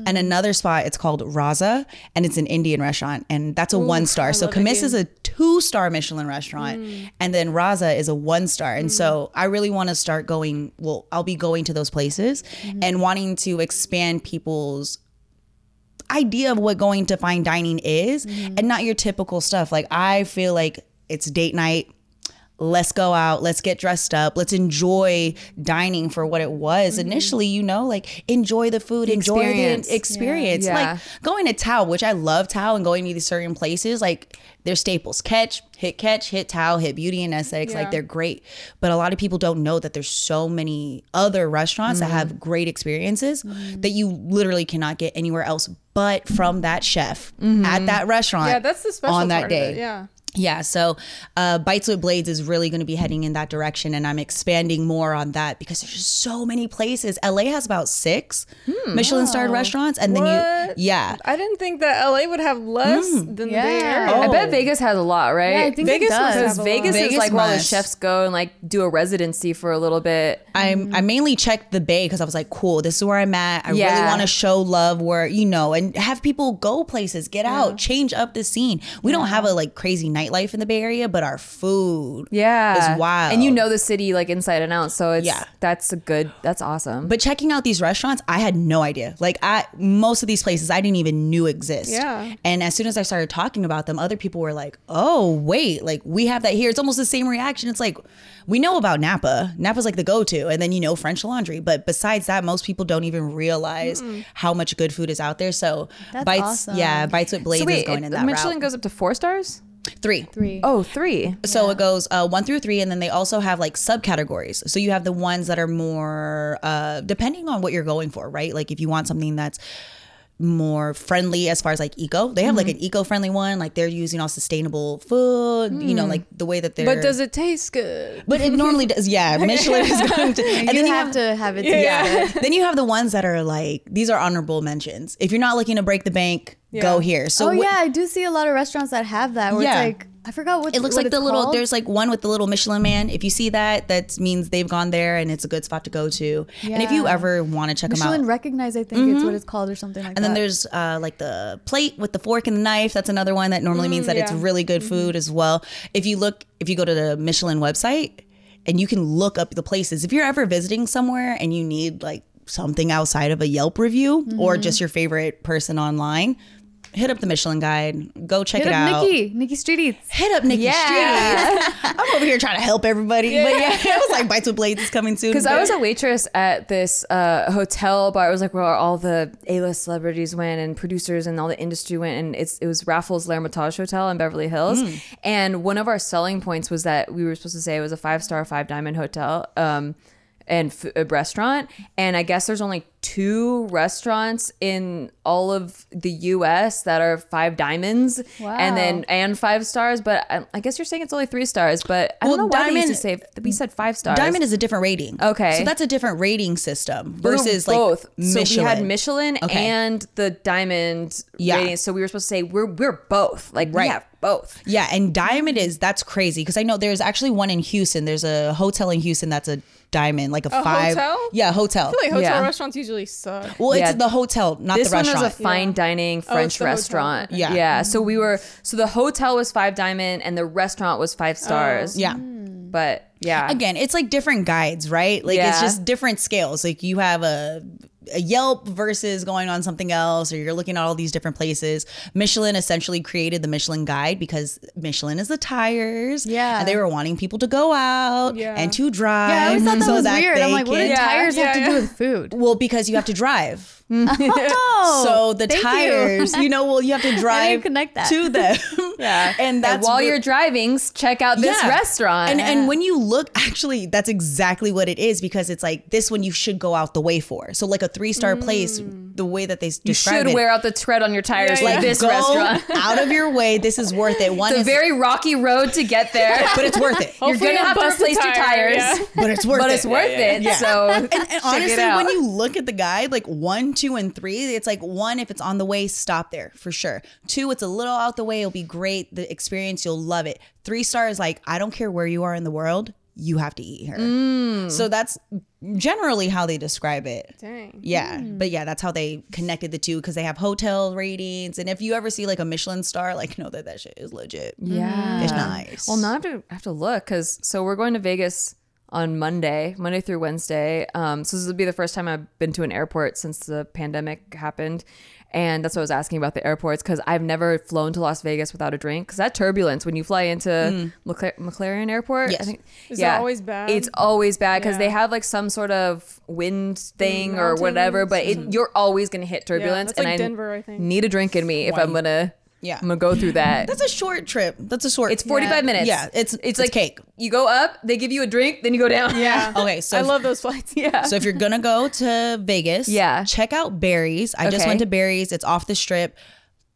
And another spot, it's called Rasa, and it's an Indian restaurant, and that's a one star. So love Commis Indian. is a two star Michelin restaurant, mm. and then Rasa is a one star. And so mm. I really want to start going. Well, I'll be going to those places mm-hmm. and wanting to expand people's idea of what going to fine dining is mm-hmm. and not your typical stuff. Like I feel like it's date night. Let's go out. Let's get dressed up. Let's enjoy dining for what it was mm-hmm. initially. You know, like enjoy the food, enjoy experience. the experience. Yeah. Like going to Tao, which I love Tao, and going to these certain places. Like they're staples. Catch, hit catch, hit Tao, hit Beauty and Essex. Yeah. Like they're great. But a lot of people don't know that there's so many other restaurants that have mm-hmm. great experiences mm-hmm. that you literally cannot get anywhere else but from that chef at that restaurant. yeah, that's the special on that part day. Yeah. Yeah, so uh, Bites with Blades is really going to be heading in that direction, and I'm expanding more on that because there's just so many places. LA has about six hmm, Michelin starred restaurants, and then you, yeah, I didn't think that LA would have less hmm. than the Bay Yeah. Area. I Oh. bet Vegas has a lot, right? Yeah, I think Vegas it does. must because a Vegas lot. is Vegas like where all the chefs go and like do a residency for a little bit. I'm mm-hmm. I mainly checked the Bay because I was like, cool, this is where I'm at. I really want to show love where you know, and have people go places, get out, change up the scene. We don't have a like crazy nightlife in the Bay Area, but our food, Yeah, is wild. and you know the city like inside and out. So it's Yeah. that's a good. That's awesome. But checking out these restaurants, I had no idea. Like I most of these places I didn't even knew exist. Yeah. And as soon as I started talking about them, other people were like, "Oh, wait, like we have that here." It's almost the same reaction. It's like we know about Napa. Napa's like the go-to, and then you know French Laundry. But besides that, most people don't even realize how much good food is out there. So That's bites, awesome. yeah, bites with blades so wait, is going it- in that Michelin route. goes up to four stars. Three. Three. Oh, three. So it goes uh, one through three, and then they also have like subcategories. So you have the ones that are more uh, depending on what you're going for, right? Like if you want something that's more friendly as far as like eco, they have like Mm-hmm. an eco-friendly one. Like they're using all sustainable food. You know, like the way that they're. But does it taste good? But it normally does. Yeah, [LAUGHS] Michelin is going to. [LAUGHS] And you then you have to have it. yeah. together. then you have the ones that are like these are honorable mentions. If you're not looking to break the bank, go here. So oh wh- yeah, I do see a lot of restaurants that have that. Where Yeah. it's like I forgot what It looks what like the little. called. There's like one with the little Michelin Man. If you see that, that means they've gone there, and it's a good spot to go to. Yeah. And if you ever want to check them out. Michelin recognized. I think it's what mm-hmm. it's called or something like and that. then there's uh, like the plate with the fork and the knife. That's another one that normally mm, means that it's really good mm-hmm. food as well. If you look, if you go to the Michelin website and you can look up the places. If you're ever visiting somewhere and you need like something outside of a Yelp review or mm-hmm. just your favorite person online, hit up the Michelin guide. Go check Hit it up out. Nikki, Nikki Street Eats. Hit up Nikki Yeah. Street. I'm over here trying to help everybody, but yeah, it was like, Bites with Blades is coming soon. Because I was a waitress at this uh, hotel bar. It was like where all the A-list celebrities went and producers and all the industry went. And it's, it was Raffles L'Hermitage Hotel in Beverly Hills. And one of our selling points was that we were supposed to say it was a five-star, five-diamond hotel um, and f- a restaurant. And I guess there's only two restaurants in all of the U.S. that are five diamonds, and then and five stars. But I, I guess you're saying it's only three stars. But I don't Well, know why they used to Diamond- say we said five stars. Diamond is a different rating. Okay. So that's a different rating system versus like both. Michelin. So we had Michelin Okay. and the diamond Yeah. rating. So we were supposed to say we're we're both. Like Right. we have both. Yeah, and Diamond is that's crazy because I know there's actually one in Houston. There's a hotel in Houston that's a diamond, like a, five. hotel? Yeah, hotel. I feel like hotel Yeah. restaurants usually suck. well, Yeah. it's the hotel, not This the one restaurant. was a fine dining Oh, French it's the hotel. restaurant. Okay. Yeah. Yeah. So we were so the hotel was five diamond and the restaurant was five oh. stars. yeah. But yeah. Again, it's like different guides, right? Like it's just different scales. Like you have a a Yelp versus going on something else, or you're looking at all these different places. Michelin essentially created the Michelin guide because Michelin is the tires. Yeah. And they were wanting people to go out Yeah. and to drive. Yeah, I always thought that so was weird. I'm like, what do can- tires have Yeah, to do with food? Well, because you have to drive. Oh, so the thank you. tires, you. know, well, you have to [LAUGHS] drive connect that. to them. [LAUGHS] yeah. and that's while what- you're driving, check out this Yeah. restaurant. And and when you look, actually, that's exactly what it is because it's like this one you should go out the way for. So like a three star place, mm. the way that they you should it, wear out the tread on your tires Yeah, like yeah. this go restaurant. [LAUGHS] out of your way. This is worth it. One It's a very rocky road to get there. but it's worth it. You're gonna have to bust a replace your tires. yeah. but it's worth but it. But it's worth it. So And, and honestly, it when you look at the guide, like one, two, and three, it's like one, if it's on the way, stop there for sure. Two, it's a little out the way, it'll be great. The experience, you'll love it. Three stars, like, I don't care where you are in the world, you have to eat here. Mm. So that's generally how they describe it. Dang. Yeah, but yeah, that's how they connected the two because they have hotel ratings, and if you ever see like a Michelin star, like know that that shit is legit. yeah, It's nice. Well, now I have to I have to look because so we're going to Vegas on Monday, Monday through Wednesday. Um, so this will be the first time I've been to an airport since the pandemic happened, and that's what I was asking about the airports because I've never flown to Las Vegas without a drink. Because that turbulence when you fly into McLa- McLaren Airport, Mm. Yes. I think, Is it always bad? It's always bad because Yeah. they have like some sort of wind thing or whatever, but it, you're always gonna hit turbulence. that's like and Denver, I think. Need a drink in me if I'm gonna. Yeah. I'm gonna go through that. that's a short trip. That's a short. It's 45 minutes. Yeah, it's it's it's like cake. You go up, they give you a drink, then you go down. Yeah. [LAUGHS] Okay, so I if- love those flights. yeah. So if you're gonna go to Vegas, Yeah. check out Barry's. I just went to Barry's. It's off the strip.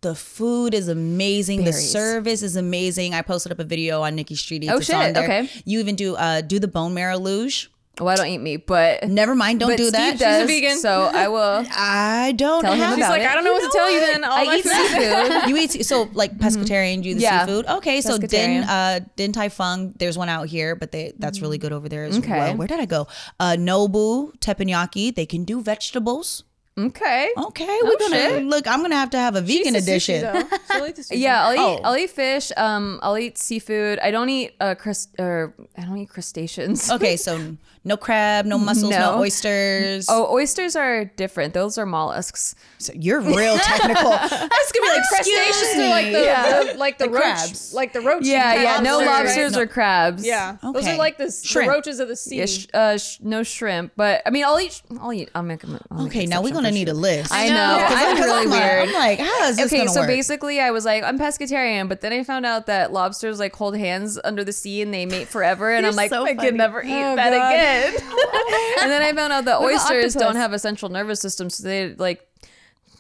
The food is amazing. The service is amazing. I posted up a video on Nikki Street Eats. Oh, It's shit. on there. Okay. You even do uh do the bone marrow luge. Well, I don't eat meat, but Never mind, don't but do Steve that. does, a vegan. so I will. [LAUGHS] I don't Tell him have about She's like, it. I don't know You what to tell you then. All I eat food- seafood. [LAUGHS] you eat so like pescatarian, do the Mm-hmm. Yeah. seafood. Okay, so Din uh Din Tai Fung, there's one out here, but they that's really good over there as Okay. well. Where did I go? Uh Nobu teppanyaki. They can do vegetables. Okay. Okay, we're gonna shit. look. I'm gonna have to have a She's vegan edition. though. [LAUGHS] She'll eat the sushi. Yeah, I'll eat. Oh. I'll eat fish. Um, I'll eat seafood. I don't eat uh, crust or I don't eat crustaceans. Okay, so no crab, no mussels, no, No. oysters. Oh, oysters are different. Those are mollusks. so you're real technical. [LAUGHS] That's gonna be like Crustaceans excuse like the, Yeah. the- like the Like roach, crabs. like the roach. Yeah, kind of yeah. No lobster, right? lobsters No. or crabs. Yeah, those are like the, the roaches of the sea. Yeah, sh- uh, sh- no shrimp, but I mean, I'll eat. I'll eat. I'll make. them. I'll Okay, an now we're gonna for need a list. I know. know. Yeah, I'm really I'm like, weird. I'm like, how is this okay, gonna so work? basically, I was like, I'm pescatarian, but then I found out that lobsters like hold hands under the sea and they mate forever, and I'm like, so I funny. could never eat Oh, that God. Again. [LAUGHS] and then I found out that oysters don't have a central nervous system, so they like.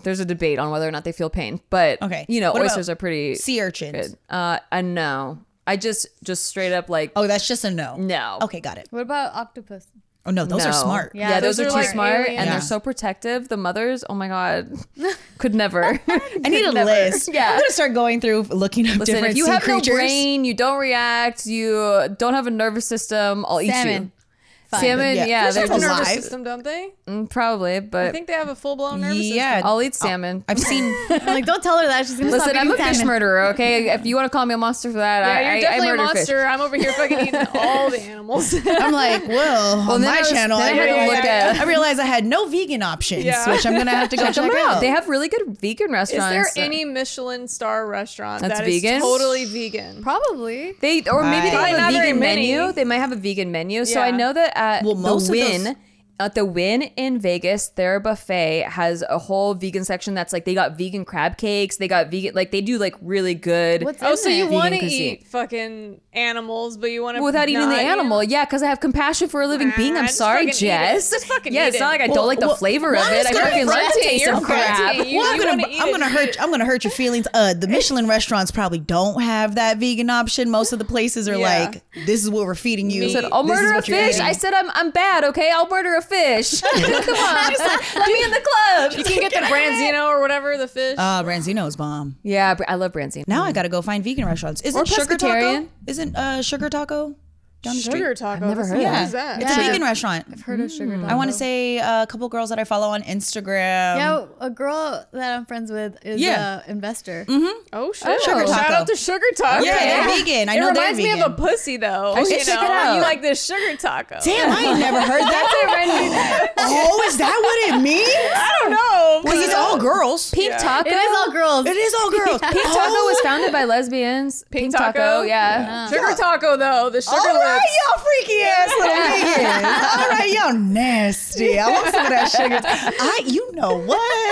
There's a debate on whether or not they feel pain, but Okay. you know, What about oysters are pretty sea urchins. good. Uh, I know. I just just straight up like Oh, that's just a no. no. Okay, got it. What about octopus? Oh no, those are No. smart. Yeah, Yeah, those, those are are too like smart aliens. and Yeah. they're so protective. The mothers, oh my god, [LAUGHS] could never. [LAUGHS] I need a list. Yeah. I'm gonna start going through looking up Listen, different if you sea have creatures. no brain, you don't react, you don't have a nervous system, I'll eat Salmon. You. Fine. Salmon, Yeah. yeah, they're have a nervous alive. system, don't they? Mm, probably, but I think they have a full blown nervous Yeah. system. I'll eat salmon. I've seen. [LAUGHS] I'm like, don't tell her that. She's gonna Listen, stop I'm a eating fish murderer. Okay, [LAUGHS] if you want to call me a monster for that, Yeah, I, you're I, I definitely a monster. fish. I'm over here fucking eating [LAUGHS] all the animals. I'm like, well, on my I was- channel, I, I had to realized, look at- I realized I had no vegan options, Yeah. which I'm gonna have to go check, Check them out. out. They have really good vegan restaurants. Is restaurants. there any Michelin star restaurant That's that is vegan? totally vegan? Probably. They or maybe they have a vegan menu. They might have a vegan menu. So I know that at Well, most the of Wynn. Those- At the Wynn in Vegas, their buffet has a whole vegan section that's like they got vegan crab cakes. They got vegan like they do like really good. What's Oh, in so you want to eat fucking animals, but you want to without eating the animal, yeah, because I have compassion for a living Nah, being. I'm just sorry, fucking eat it. Jess. Just fucking yeah, eat it's not like I Well, don't like the well, flavor of it. I gonna fucking be love the fronty. taste You're of crab. fronty. You- well, I'm gonna, I'm gonna hurt, it. I'm gonna hurt your feelings. Uh, the Michelin restaurants probably don't have that vegan option. Most of the places are Yeah. like, this is what we're feeding you. I said, I'll murder a fish. I said, I'm I'm bad, okay? I'll murder a fish. [LAUGHS] Come on, let me in the club. You can get the branzino or whatever the fish. Uh, Branzino's bomb. Yeah, I love branzino. Now I gotta go find vegan restaurants. Isn't Or Sugar Taco? Isn't uh, Sugar Taco down the street? Sugar taco. I've never That's- heard of what that. is that? It's a Yeah. vegan restaurant. I've heard of sugar. Taco. I want to say uh, a couple girls that I follow on Instagram. Yeah, a girl that I'm friends with is Yeah. a investor. Oh shit! Sugar Shout taco. out to Sugar Taco. Yeah, they're vegan. I it know they're reminds me of vegan. a pussy though. I should you check know? it out. You like this sugar taco? Damn, I ain't never heard [LAUGHS] that. oh, is that what it means? I don't know. Because it's all girls. Pink taco. It is all girls. It is all girls. [LAUGHS] Pink taco was founded by lesbians. Pink taco? yeah. Sugar taco though. The sugar All right, lips. Y'all freaky ass little vegans. [LAUGHS] All right, y'all nasty. I want some of that sugar. I, you know what?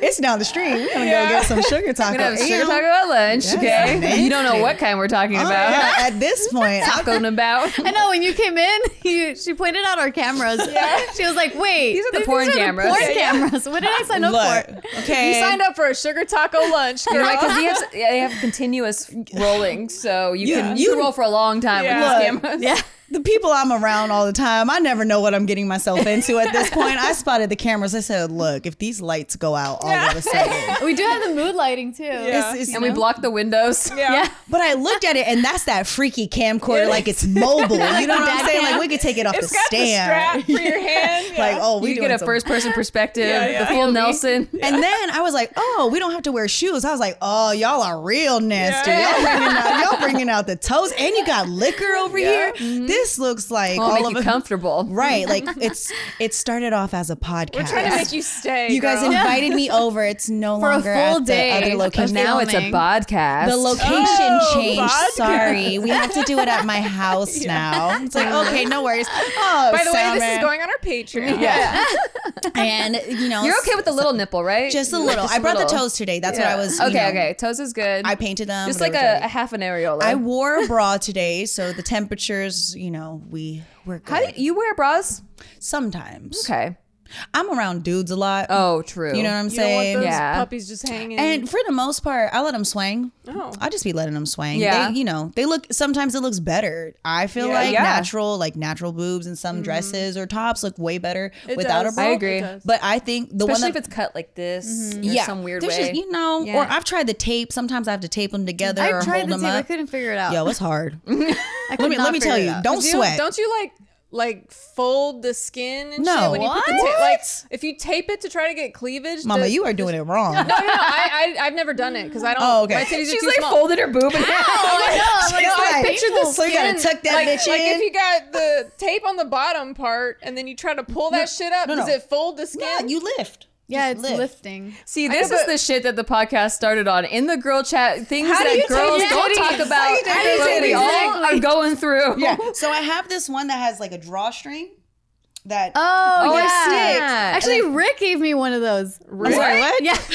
It's down the street. We're gonna Yeah. go get some sugar taco. We're gonna have sugar taco at lunch, Yes, okay? nasty. You don't know what kind we're talking Oh, about. yeah, At this [LAUGHS] point, Talking about. [LAUGHS] I know when you came in, you, she pointed out our cameras. [LAUGHS] She was like, "Wait, These are the porn cameras." Porn Yeah, yeah. cameras. What did I sign up look, for?" okay. You signed up for a sugar taco lunch, girl. You're right, because they have, they have continuous rolling, so you Yeah. can you You- can roll for a long time Yeah. with these cameras. Yeah. The people I'm around all the time, I never know what I'm getting myself into at this point. I spotted the cameras. I said, look, if these lights go out all of a sudden. We do have the mood lighting too. Yeah. it's- it's- And we block the windows. [LAUGHS] yeah. But I looked at it, and that's that freaky camcorder, like it's mobile. [LAUGHS] You know what I'm saying? Like we could take it off It's the got the stand. strap for your [LAUGHS] hand. like, oh, we you get a some- first person perspective, Yeah, yeah. the full POV. Nelson. And then I was like, oh, we don't have to wear shoes. I was like, oh, y'all are real nasty. Yeah. Y'all bringing out, y'all bringing out the toes, and you got liquor over Yeah. here. Mm-hmm. This looks like Well, all make of you a comfortable. right. Like [LAUGHS] it's it started off as a podcast. We're trying to make you stay. You guys invited me over. It's no For a longer full at day the other location. Now it's a podcast. The location Oh, changed. vodka. Sorry, we have to do it at my [LAUGHS] house now. It's like okay, no worries. Oh, By the way, this salmon. is going on our Patreon. Yeah, [LAUGHS] and you know, You're okay with the little nipple, right? just a little. I brought the toes today. That's what I was. Okay, know, okay. Toes is good. I painted them. just like a, a half an areola. I wore a bra today, so the temperatures, you know, we we're good. How do you, you wear bras? Sometimes Okay. I'm around dudes a lot. Oh, true. you know what I'm You don't want saying? those Yeah. puppies just hanging. And for the most part, I let them swing. Oh. I just be letting them swing. Yeah. They, you know, they look. Sometimes it looks better. I feel Yeah. like Yeah. natural, like natural boobs and some mm-hmm. dresses or tops look way better It without does. a bra. I agree. But I think the Especially one if it's cut like this, mm-hmm. or yeah, some weird there's way. just you know, Yeah. or I've tried the tape. Sometimes I have to tape them together I or tried hold the them tape. I couldn't figure it out. Yo, it's hard. [LAUGHS] Let me let me tell you, don't sweat. Don't you like like fold the skin and No. shit when you put the tape? Like if you tape it to try to get cleavage. Mama, the- you are doing it wrong. No, no, no. I, I I've never done it because I don't. Oh, okay. My titties are She's too like small. folded her boob in half. Oh, I know. I'm like, No, oh, I pictured the so you gotta tuck that like, bitch like in? if you got the tape on the bottom part and then you try to pull that shit up, no, does it fold the skin? Yeah, you lift. Yeah, it's lift. lifting. See, this is but- the shit that the podcast started on. In the girl chat, things How do that you girls your don't titties? talk about, How do you take your but we titties? all are going through. Yeah. [LAUGHS] So I have this one that has like a drawstring. That Oh, Oh, yeah. I see. Actually, Rick gave me one of those. I'm sorry, what? Yeah. [LAUGHS]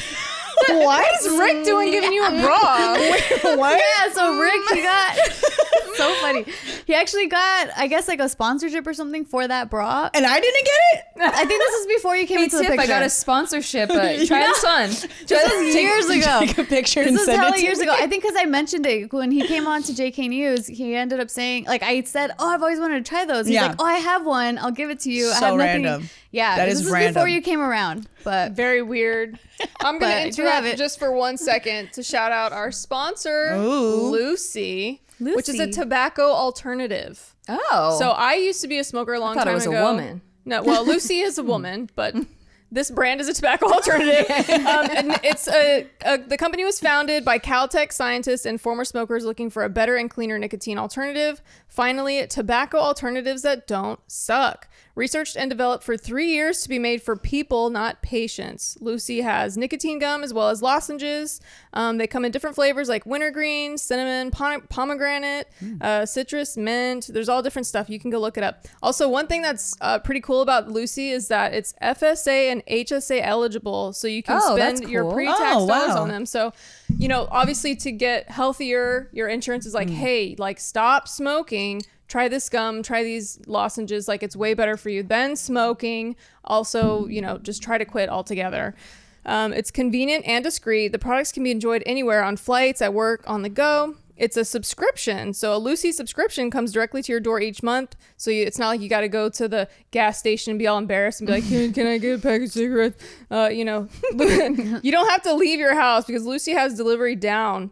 What is Rick doing giving you a bra? [LAUGHS] what? Yeah, so Rick, he got [LAUGHS] so funny. He actually got, I guess, like a sponsorship or something for that bra. And I didn't get it. I think this is before you came Hey, into the picture. I got a sponsorship. Uh, [LAUGHS] try this on. this was years ago. Take a picture This was send hella it to years me. ago. I think because I mentioned it when he came on to JK News, he ended up saying, like, I said, "Oh, I've always wanted to try those." He's Yeah. like, "Oh, I have one. I'll give it to you." I So have nothing. random. Yeah, That this is was before you came around, but Very weird. [LAUGHS] I'm gonna I have interrupt it. just for one second to shout out our sponsor, Ooh. Lucy, which is a tobacco alternative. Oh. So I used to be a smoker a long thought it time was a ago. woman. No, well, Lucy is a woman, [LAUGHS] but this brand is a tobacco alternative. [LAUGHS] um, and it's a, a the company was founded by Caltech scientists and former smokers looking for a better and cleaner nicotine alternative. Finally, tobacco alternatives that don't suck. Researched and developed for three years to be made for people, not patients. Lucy has nicotine gum as well as lozenges. Um, they come in different flavors like wintergreen, cinnamon, pom- pomegranate, uh, citrus, mint. There's all different stuff. You can go look it up. Also, one thing that's uh, pretty cool about Lucy is that it's FSA and HSA eligible, so you can Oh, spend your pre-tax Oh, dollars wow. on them. So, you know, obviously to get healthier, your insurance is Mm. like, hey, like stop smoking. Try this gum, try these lozenges. Like it's way better for you than smoking. Also, you know, just try to quit altogether. Um, it's convenient and discreet. The products can be enjoyed anywhere on flights, at work, on the go. It's a subscription. So a Lucy subscription comes directly to your door each month. So you, it's not like you got to go to the gas station and be all embarrassed and be like, can, can I get a pack of cigarettes? Uh, you know, [LAUGHS] you don't have to leave your house because Lucy has delivery down.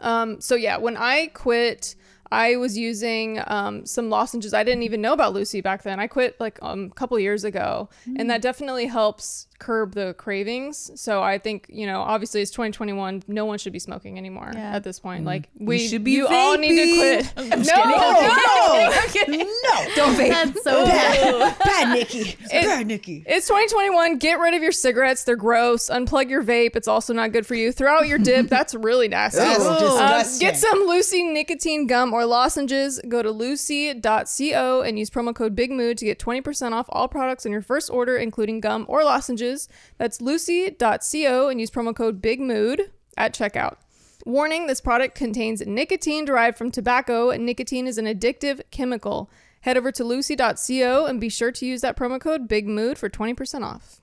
Um, so yeah, when I quit, I was using um, some lozenges. I didn't even know about Lucy back then. I quit like um, a couple years ago, and that definitely helps curb the cravings. So I think you know, obviously, it's 2021. No one should be smoking anymore Yeah. at this point. Like we should be You all need to quit. I'm no, just kidding. [LAUGHS] no. No, don't vape. that's so bad, bad [LAUGHS] Nikki, [LAUGHS] bad Nikki. It's 2021. Get rid of your cigarettes. They're gross. Unplug your vape. It's also not good for you. Throw out your dip. That's really nasty. That's Um, get some Lucy nicotine gum or lozenges. Go to lucy.co and use promo code BIGMOOD to get 20% off all products on your first order, including gum or lozenges. That's lucy.co and use promo code BIGMOOD at checkout. Warning this product contains nicotine derived from tobacco, and nicotine is an addictive chemical. Head over to lucy.co and be sure to use that promo code BIGMOOD for 20% off.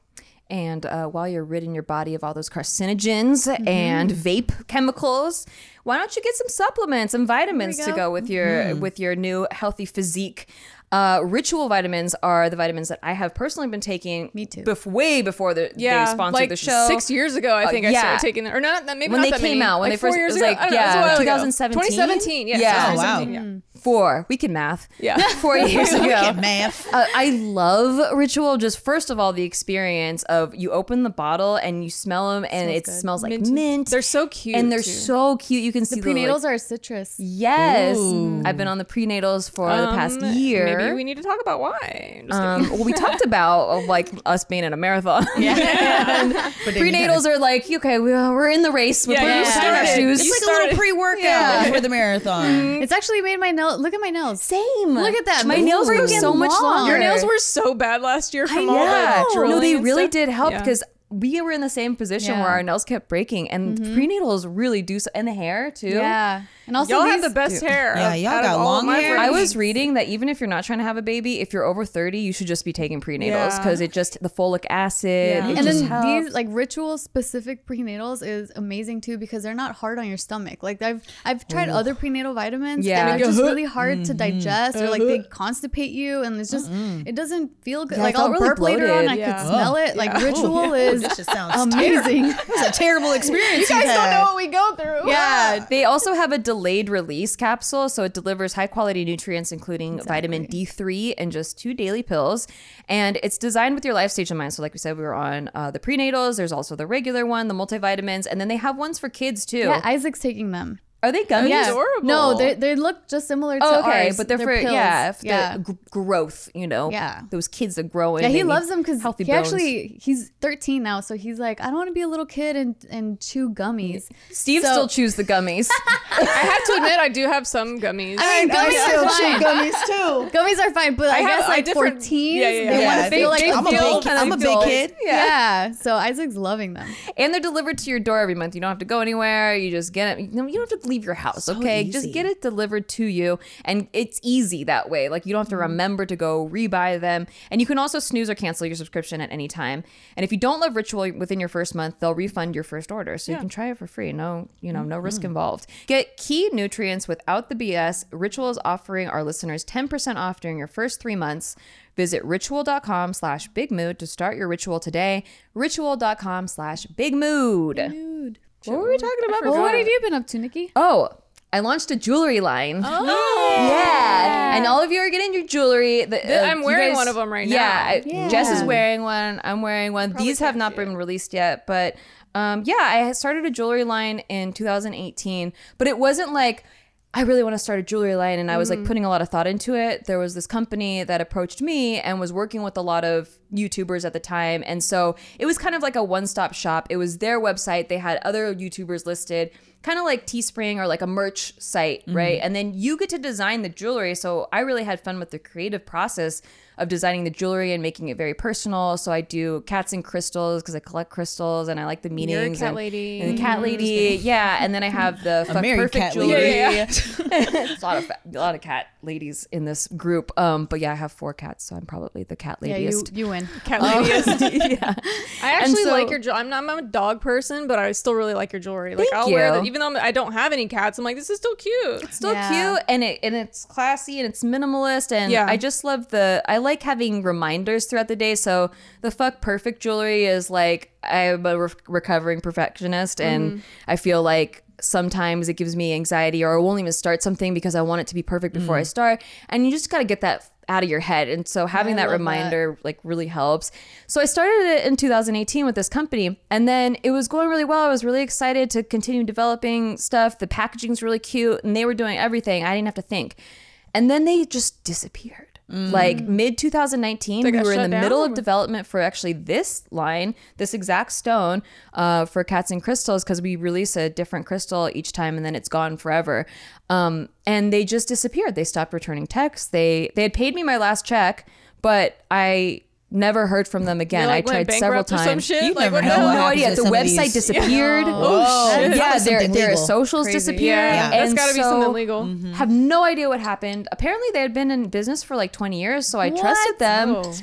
And uh, while you're ridding your body of all those carcinogens and vape chemicals, why don't you get some supplements and vitamins to go. go with your with your new healthy physique? Uh, ritual vitamins are the vitamins that I have personally been taking. Me too. Bef- way before the, Yeah, they sponsored like the show. six years ago, I Uh, think I yeah. started taking them, or not, maybe when not they that came many. out, when like they first, four it years was ago. like I don't know, it was a yeah, while 2017. 2017, yes, Yeah. Oh, wow. 2017, yeah. Four. We can math. Yeah. [LAUGHS] Four [LAUGHS] years ago. Wicked math. Uh, I love ritual. Just first of all, the experience of you open the bottle and you smell them, and it good. smells like Minty. mint. They're so cute, and they're too. so cute. You can see The the, like- prenatals are citrus. Yes, Ooh. I've been on the prenatals for the past Um, year. Maybe we need to talk about why. Um, well, we talked [LAUGHS] about uh, like us being in a marathon. and But then you prenatals are like, okay, we- uh, we're in the race. We're Yeah, putting you we're tying our shoes. It's You like a little pre-workout Yeah. for the marathon. It's actually made my nail. Look at my nails. Same. Look at that. My They're nails were freaking so much longer. Your nails were so bad last year from all yeah. the No, they and really stuff. did help Yeah. because we were in the same position Yeah. where our nails kept breaking, and mm-hmm. prenatals really do so, and the hair too. Yeah, and also y'all have the best hair. Yeah, y'all got long hair. I was reading that even if you're not trying to have a baby, if you're over 30, you should just be taking prenatals Yeah. because it just the folic acid. Yeah. And just then helps. these like ritual specific prenatals is amazing too because they're not hard on your stomach. Like I've I've tried other prenatal vitamins Yeah. and they're just really hard to mm-hmm. digest or like they constipate you and it's just it doesn't feel good. Yeah, like I'll really burp later on, bloated. I Yeah. could smell it. Like Yeah. ritual [LAUGHS] is This just sounds amazing. It's a terrible [LAUGHS] experience. You guys don't know what we go through. yeah. [LAUGHS] They also have a delayed release capsule, so it delivers high quality nutrients, including vitamin D3 and just two daily pills. And it's designed with your life stage in mind. So, like we said, we were on uh, the prenatals. There's also the regular one, the multivitamins, and then they have ones for kids too. Yeah, Isaac's taking them. Are they gummies? Yeah. adorable. No, they they look just similar to Oh, okay, ours. but they're, for pills. yeah, for yeah. g- growth. You know, Yeah. those kids are growing. Yeah, he loves them because healthy he bones. actually he's 13 now, so he's like, I don't want to be a little kid and and chew gummies. Steve So- still chews the gummies. [LAUGHS] I have to admit, I do have some gummies. I mean, gummies still are chew fine. gummies too. [LAUGHS] Gummies are fine, but I, I have- guess like different- for teens, yeah, yeah, yeah. they Yeah, want to feel like think- I'm a big, kind of I'm a big kid. Yeah. so Isaac's loving them. and they're delivered to your door every month. You don't have to go anywhere. You just get it. You, you don't have to leave your house. okay, just get it delivered to you, and it's easy that way. Like you don't have to remember to go rebuy them, and you can also snooze or cancel your subscription at any time. And if you don't love Ritual within your first month, they'll refund your first order, so you can try it for free. No, you know, no risk involved. Get key nutrients without the BS. Ritual is offering our listeners ten percent off during your first three months. Visit ritual.com slash big mood to start your ritual today. Ritual.com slash big mood. Dude. What were we talking about? Well, what have you been up to, Nikki? Oh, I launched a jewelry line. Oh, yeah. And all of you are getting your jewelry. The, uh, I'm wearing guys- one them right yeah, now. I- Yeah. Jess is wearing one. I'm wearing one. These have can't not see been released yet, but um, yeah, I started a jewelry line in 2018, but it wasn't like. I really want to start a jewelry line and I was like mm-hmm. putting a lot of thought into it. There was this company that approached me and was working with a lot of YouTubers at the time. And so it was kind of like a one-stop shop. It was their website. They had other YouTubers listed, kind of like Teespring or like a merch site, right? Mm-hmm. And then you get to design the jewelry. So I really had fun with the creative process of designing the jewelry and making it very personal. So I do cats and crystals because I collect crystals and I like the meanings. You're cat and, lady. And the cat lady, [LAUGHS] yeah. And then I have the [LAUGHS] fuck perfect jewelry. lady. Yeah, [LAUGHS] yeah, There's a lot of a lot of cat ladies in this group. Um, but yeah, I have four cats, so I'm probably the cat Yeah, you, you win. Cat lady. yeah. I actually so- like your jewelry. I'm not I'm a dog person, but I still really like your jewelry. Like I'll wear you. it, even though I don't have any cats. I'm like, this is still cute. It's still Yeah. cute and it and it's classy and it's minimalist and Yeah. I just love the I like having reminders throughout the day. So the fuck perfect jewelry is like I'm a re- recovering perfectionist and mm-hmm. I feel like sometimes it gives me anxiety or I won't even start something because I want it to be perfect before I mm. start and you just got to get that out of your head and so having I that love that. reminder like really helps. So I started it in 2018 with this company and then it was going really well. I was really excited to continue developing stuff. The packaging's really cute and they were doing everything. I didn't have to think. And then they just disappeared. Like mid 2019, we were in the middle of development for actually this line, this exact stone uh, for cats and crystals, because we release a different crystal each time and then it's gone forever. Um, and they just disappeared. They stopped returning texts. They they had paid me my last check, but I never heard from them again. Like, I tried several bankrupt or some times. shit. You like, never what know the I hell? have no idea. The website these- disappeared. Oh, shit. Yeah, their, their socials Crazy. disappeared. Yeah, that's and got to be something legal. Have no idea what happened. Apparently, they had been in business for like 20 years, so I trusted them. Oh.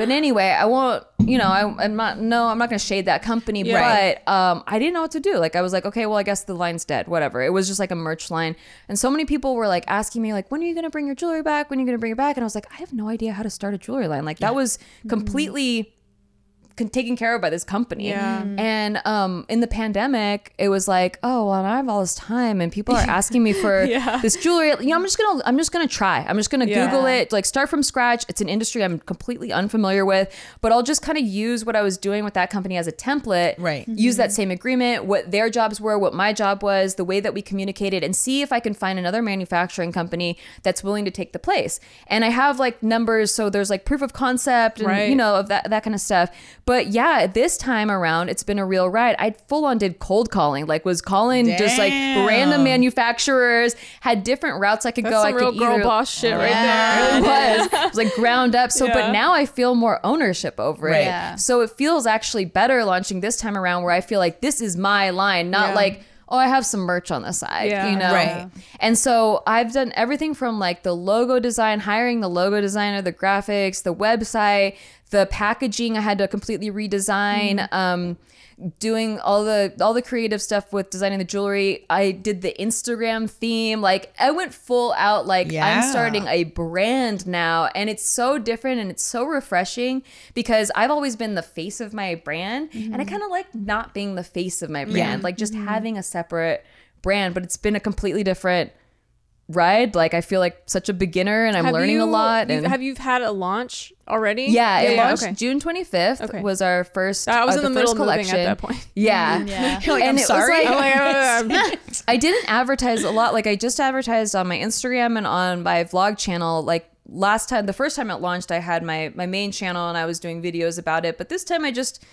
But anyway, I won't. You know, I, I'm not. No, I'm not going to shade that company. Yeah. But um, I didn't know what to do. Like, I was like, okay, well, I guess the line's dead. Whatever. It was just like a merch line, and so many people were like asking me, like, when are you going to bring your jewelry back? When are you going to bring it back? And I was like, I have no idea how to start a jewelry line. Like, that was completely con- taken care of by this company. Yeah. And um, in the pandemic, it was like, oh, well, I have all this time, and people are asking me for [LAUGHS] Yeah. this jewelry. You know, I'm just gonna, I'm just gonna try. I'm just gonna Yeah. Google it, like start from scratch. It's an industry I'm completely unfamiliar with, but I'll just kind of use what I was doing with that company as a template. Right. Use that same agreement, what their jobs were, what my job was, the way that we communicated, and see if I can find another manufacturing company that's willing to take the place. And I have like numbers, so there's like proof of concept, and Right. you know of that that kind of stuff. But yeah, this time around, it's been a real ride. I full on did cold calling, like was calling just like random manufacturers, had different routes I could That's go. some I real could girl either, boss shit right it there. was. [LAUGHS] It was like ground up. So, Yeah. but now I feel more ownership over Right. it. Yeah. So it feels actually better launching this time around where I feel like this is my line, not Yeah. like, oh, I have some merch on the side, Yeah. you know? Right. And so I've done everything from like the logo design, hiring the logo designer, the graphics, the website, the packaging I had to completely redesign. Mm-hmm. Um, doing all the all the creative stuff with designing the jewelry. I did the instagram theme. Like i went full out like Yeah. i'm starting a brand now and it's so different and it's so refreshing because i've always been the face of my brand and i mm-hmm. kind of like not being the face of my brand like just mm-hmm. having a separate brand but it's been a completely different ride like i feel like such a beginner and i'm Have learning you- a lot you've- and Have you had a launch already? yeah, it launched okay. June 25th Okay. was our first I was uh, in the first middle of moving at that point. [LAUGHS] Yeah. Yeah. [LAUGHS] You're like, And I'm it was sorry. like- I'm like, [LAUGHS] I didn't advertise a lot. Like I just advertised on my Instagram and on my vlog channel. Like last time, the first time it launched, I had my my main channel and I was doing videos about it. But this time, I just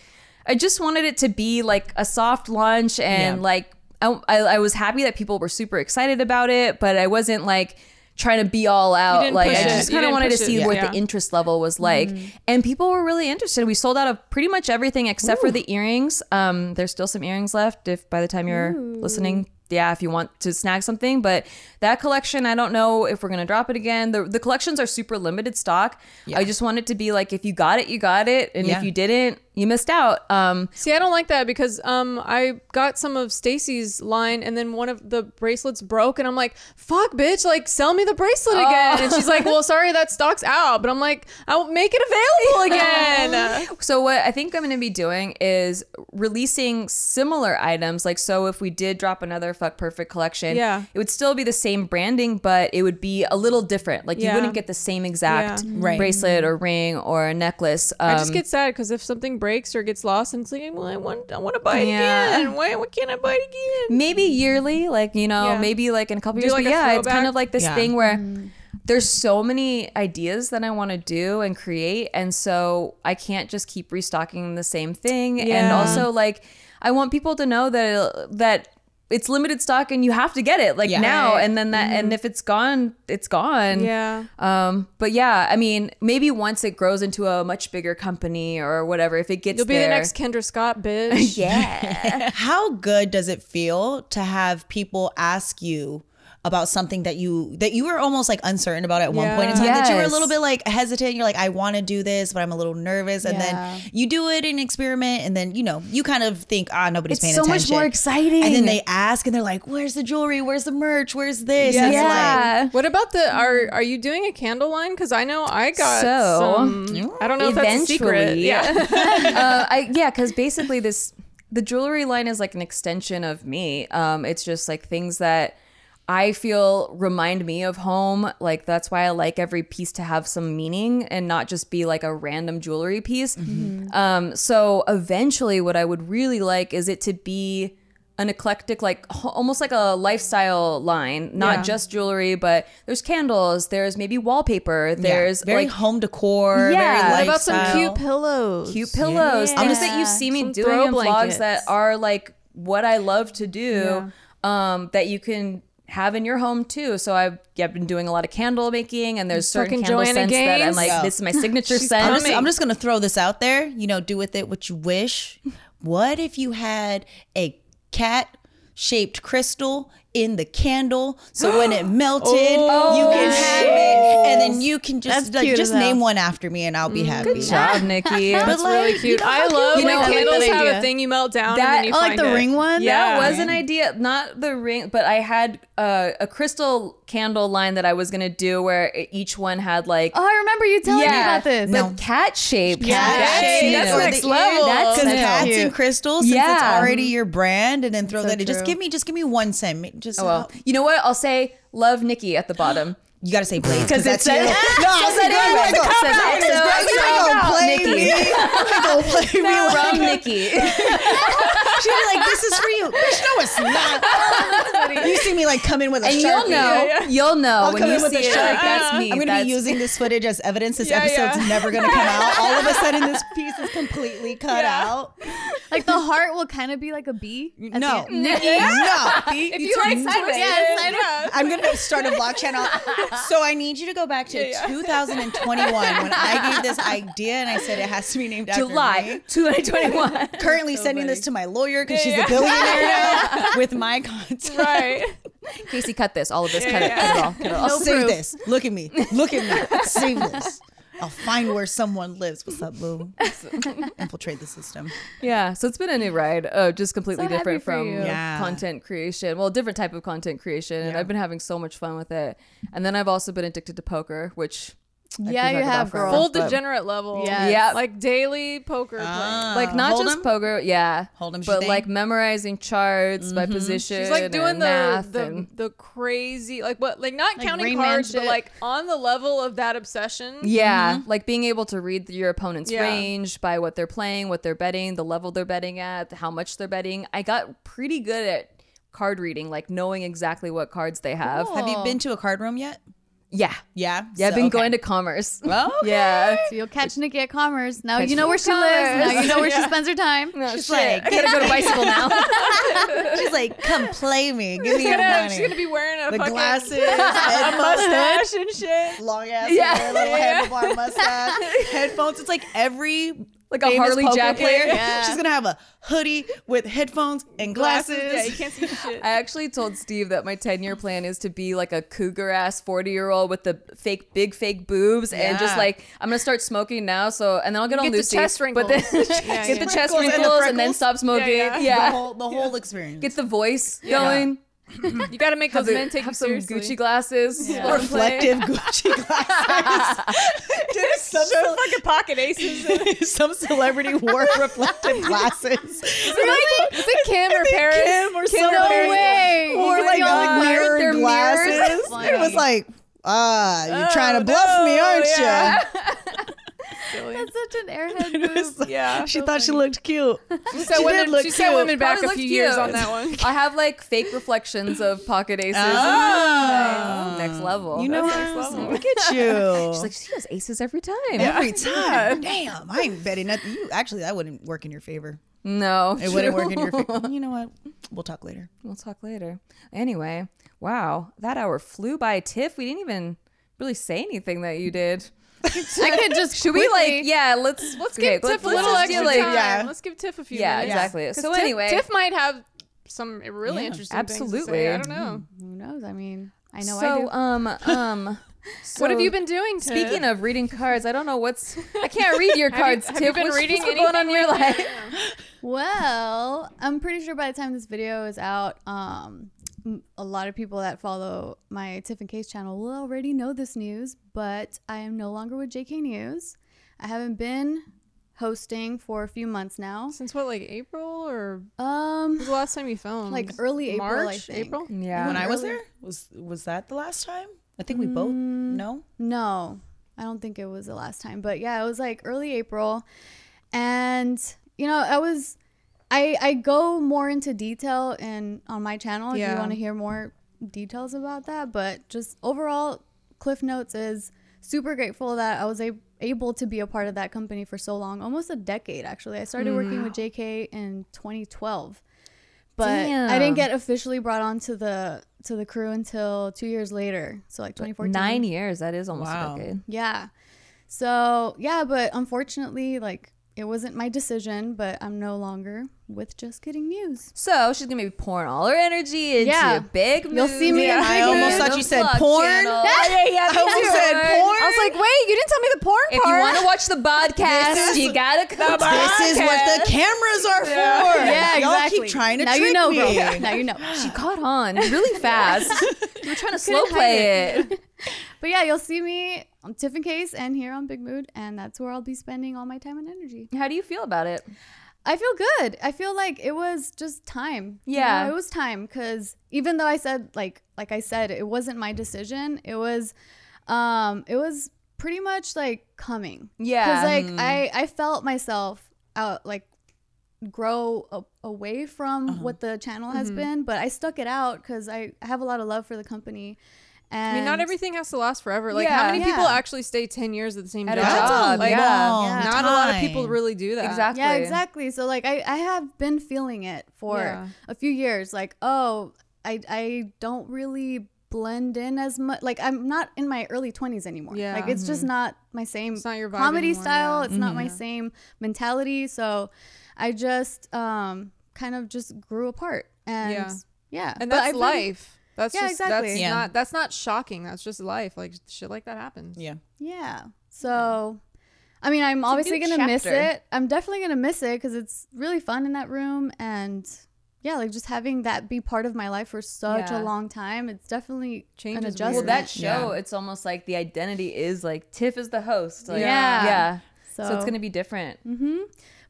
I just wanted it to be like a soft launch and Yeah. like I, I I was happy that people were super excited about it, but I wasn't like trying to be all out. Like I just kind of wanted to see Yeah. what Yeah. the interest level was like, and people were really interested. We sold out of pretty much everything except for the earrings. Um, there's still some earrings left. If by the time you're listening, yeah, if you want to snag something, but that collection, I don't know if we're gonna drop it again. The the collections are super limited stock. Yeah. I just want it to be like if you got it, you got it, and Yeah. if you didn't, you missed out. Um, See, I don't like that because um I got some of Stacy's line and then one of the bracelets broke and I'm like, "Fuck, bitch, like sell me the bracelet again." And she's like, "Well, sorry, that stock's out." But I'm like, "I'll make it available [LAUGHS] again." So what I think I'm going to be doing is releasing similar items. Like so, if we did drop another Fuck Perfect collection, Yeah. it would still be the same branding, but it would be a little different. Like you wouldn't get the same exact Yeah. Right. bracelet or ring or a necklace. Um, I just get sad because if something breaks or gets lost, and it's like, well, I want, I want to buy it Yeah. again. Why, why can't I buy it again? maybe yearly, like you know, Yeah. maybe like in a couple Do years. like but a yeah, it's kind of like this Yeah. thing where. There's so many ideas that I want to do and create, and so I can't just keep restocking the same thing. And also, like, I want people to know that that it's limited stock and you have to get it like Yeah. now. And then that, and if it's gone, it's gone. Yeah. Um. But yeah, I mean, maybe once it grows into a much bigger company or whatever, if it gets You'll be there, the next Kendra Scott, [LAUGHS] bitch. yeah. How good does it feel to have people ask you about something that you that you were almost like uncertain about at one point in time that you were a little bit like hesitant you're like I want to do this but I'm a little nervous and Yeah. then you do it and experiment and then you know you kind of think ah nobody's It's paying so much attention more exciting. and then they ask and they're like where's the jewelry where's the merch where's this Yeah. Like, yeah. What about the are are you doing a candle line? Because I know I got So, some. I don't know if that's a secret. Yeah. [LAUGHS] [LAUGHS] uh, I yeah, because basically this the jewelry line is like an extension of me. Um, it's just like things that I feel remind me of home. Like that's why I like every piece to have some meaning and not just be like a random jewelry piece. Um, so eventually, what I would really like is it to be an eclectic like almost like a lifestyle line not Yeah. just jewelry but there's candles there's maybe wallpaper there's very like home decor Yeah. very What What about some cute pillows? cute pillows Yeah. things that you see me Some doing throw in vlogs that are like what i love to do um that you can have in your home too so i've, yeah, I've been doing a lot of candle making and there's certain Fucking candle Joanna scents that i'm like Yeah. this is my signature I'm scent just, I'm just gonna throw this out there. You know, do with it what you wish. What if you had a cat shaped crystal in the candle so when it [GASPS] melted oh, you can have it and then you can just That's like cute just as hell. name one after me and I'll be happy. good job [LAUGHS] nikki [LAUGHS] That's like, really you cute. know I love You when know, I like candles have idea. a thing you melt down That- and then you Oh, like find the it. ring one? Yeah, that was an idea not the ring but i had uh, a crystal candle line that i was gonna do where it- each one had like Oh, I remember you telling me about this. but cat shape. Cat Hey, shaped that's or next level. That's Because new. cats Cute. and crystals, since it's Yeah. already your brand, and then throw So that. in. Just true. give me, just give me one cent. Ma- Just Oh, well you know what i'll say love nikki at the bottom you gotta say Blades because because it that's [LAUGHS] said you. No, I was like, it my was a God. cop out. Greg, So Greg, it's you ain't gonna play me. You gonna play me like from nikki [LAUGHS] [LAUGHS] She'd be like, "This is for you." Bitch, no, it's not. you see me like come in with a and sharpie. you'll know you'll know I'll when come you in with see a it like that's me I'm gonna That's- be using this footage as evidence. This Yeah, episode's yeah. never gonna come out. All of a [LAUGHS] sudden, this piece is completely cut Yeah. out. Like the heart will kind of be like a bee. No, end. no. If you, like sideways. twisted, Yeah, sideways. I'm gonna start a vlog channel. [LAUGHS] So I need you to go back to Yeah, yeah. 2021 when I gave this idea and I said it has to be named after july me. 2021 Currently sending this to my lawyer because she's Yeah, a billionaire now [LAUGHS] with my content. Right. [LAUGHS] casey cut this all of this cut it Yeah, cut it all cut it all No Save proof. this. Look at me. Look at me. [LAUGHS] Save this. I'll find where someone lives. What's up, boo? Infiltrate the system. Yeah, so it's been a new ride. Oh, just completely So happy different for from you. Yeah. content creation. Well, different type of content creation, and Yeah. I've been having so much fun with it. And then I've also been addicted to poker, which I Yeah, you have, girl. Full but- degenerate level. Yes. Yeah. Like daily poker playing. Ah. like not Hold just 'em? poker, yeah, hold Hold 'em, but she like think? memorizing charts by position. She's like doing and the math the, and the crazy like what like not Like counting Rain Man cards but like on the level of that obsession. yeah, mm-hmm. like being able to read your opponent's Yeah. range by what they're playing, what they're betting, the level they're betting at, how much they're betting. I got pretty good at card reading, like knowing exactly what cards they have. Have you been to a card room yet? Yeah. Yeah. Yeah, I've So, been okay. going to Commerce. [LAUGHS] [LAUGHS] Okay. Yeah. So you'll catch Nikki at Commerce. Now Catch you know where at she lives. Now you know where she [LAUGHS] spends her time. No, She's shit. like, I gotta go to bicycle now. She's like, come play me. Give me your Yeah, money. she's gonna be wearing a the fucking glasses, a headphones, mustache and shit. long ass Yeah. hair, little Yeah. handlebar mustache, headphones. It's like every Like a Harley poker jacket. player. Yeah. She's gonna have a hoodie with headphones and glasses. Yeah, you can't see [LAUGHS] shit. I actually told Steve that my 10 year plan is to be like a cougar ass 40 year old with the fake, big fake boobs and just like, I'm gonna start smoking now. So, and then I'll get on Get the Lucy. chest But then [LAUGHS] wrinkles. get the chest Wrinkles and the and, then freckles. stop smoking. Yeah, Yeah. yeah. The whole the whole experience. Get the voice Yeah. going. You got to make those men take have you some seriously. Gucci glasses. Yeah. while I'm playing. reflective Gucci [LAUGHS] glasses. Dude, some, Show fucking pocket aces. [LAUGHS] some celebrity wore [LAUGHS] reflective glasses. Is it Kim or Paris? Kim or Kim somebody. or No way. Wore You like got a mirror their glasses. mirrors. It was like, ah, you're trying to Oh, bluff me, aren't yeah. you? That's such an airhead [LAUGHS] It was move. Yeah. She So thought she looked cute. [LAUGHS] She set She women, did look she set cute. women back Probably a looked few years cute. on that [LAUGHS] one. I have like fake reflections of pocket aces. Oh. Next level. You know That's what? level. Look at you. She's like, she has aces every time. Every time. Damn, I ain't betting nothing. You actually, that wouldn't work in your favor. No. It wouldn't work in your favor. You know what? We'll talk later. We'll talk later. Anyway, wow, that hour flew by. Tiff, we didn't even really say anything that you did. [LAUGHS] I could just Should we like? Yeah, let's Let's okay, give Tiff a let's little just do, extra like- time. yeah. Let's give Tiff a few Yeah, minutes. exactly. 'Cause So Tiff- anyway- Tiff might have some really Yeah. interesting things to Absolutely. say. I don't know. Who knows? I mean, I know I so do. um um. [LAUGHS] what have you been doing? Tiff? Speaking of reading cards, I don't know what's. I can't read your [LAUGHS] Have you- cards. have Tiff, you been what's, reading what's going on in your anything life? Well, I'm pretty sure by the time this video is out, um, m- a lot of people that follow my Tiff and Case channel will already know this news, but I am no longer with JK News. I haven't been hosting for a few months now. Since what, like April or Um, the last time you filmed? Like early April, I March, think. April. Yeah. when I was there, was was that the last time? I think we both. No. No, I don't think it was the last time. But yeah, it was like early April. And, you know, I was I I go more into detail in on my channel if Yeah. you want to hear more details about that. But just overall, Cliff Notes is super grateful that I was a- able to be a part of that company for so long, almost a decade actually. I started working with mm-hmm. JK in 2012. But I didn't get officially brought on to the to the crew until two years later. So like 2014. Nine years. That is almost Wow. a decade. Yeah. So yeah, but unfortunately, like it wasn't my decision, but I'm no longer with Just Kidding News. So she's gonna be pouring all her energy into Yeah. big. You'll see me moves in I almost moves. thought The you said porn. channel. yeah, [LAUGHS] yeah. I almost said porn. I was like, wait, you didn't tell me the porn part. If you want to watch the podcast, is- you gotta come. this is what the cameras are for. Yeah, Y'all exactly. keep trying to now trick you know, me. girl. Now you know. [LAUGHS] She caught on really fast. [LAUGHS] you were trying to slow play it. it. But yeah, you'll see me on Tiff and Case and here on Big Mood, and that's where I'll be spending all my time and energy. How do you feel about it? I feel good. I feel like it was just time. You Yeah. know, it was time because even though I said like like I said, it wasn't my decision. It was, um, it was pretty much like coming. Yeah. Because like mm-hmm. I I felt myself out like grow a- away from uh-huh. what the channel has mm-hmm. been, but I stuck it out because I have a lot of love for the company. And I mean, not everything has to last forever. Like, how Yeah. many people actually stay ten years at the same At job? job, That's a Like, yeah. long Yeah. not a lot of people really do that. Exactly. Yeah, exactly. So like I, I have been feeling it for Yeah. a few years. Like, oh, I I don't really blend in as much. Like I'm not in my early twenties anymore. Yeah. Like it's just not my same It's not your vibe comedy anymore, style. yeah. It's not my same mentality. So I just um kind of just grew apart. And Yeah. yeah. and that's I've been- life. That's Yeah, just exactly. that's Yeah. not that's not shocking. That's just life. Like shit like that happens. Yeah. Yeah. So, I mean, I'm obviously gonna miss it. I'm definitely gonna miss it because it's really fun in that room, and yeah, like just having that be part of my life for such Yeah. a long time. It's definitely Change an adjustment. Well, that show, Yeah. it's almost like the identity is like Tiff is the host. Like, Yeah. Yeah. so, So, it's gonna be different. Mm-hmm.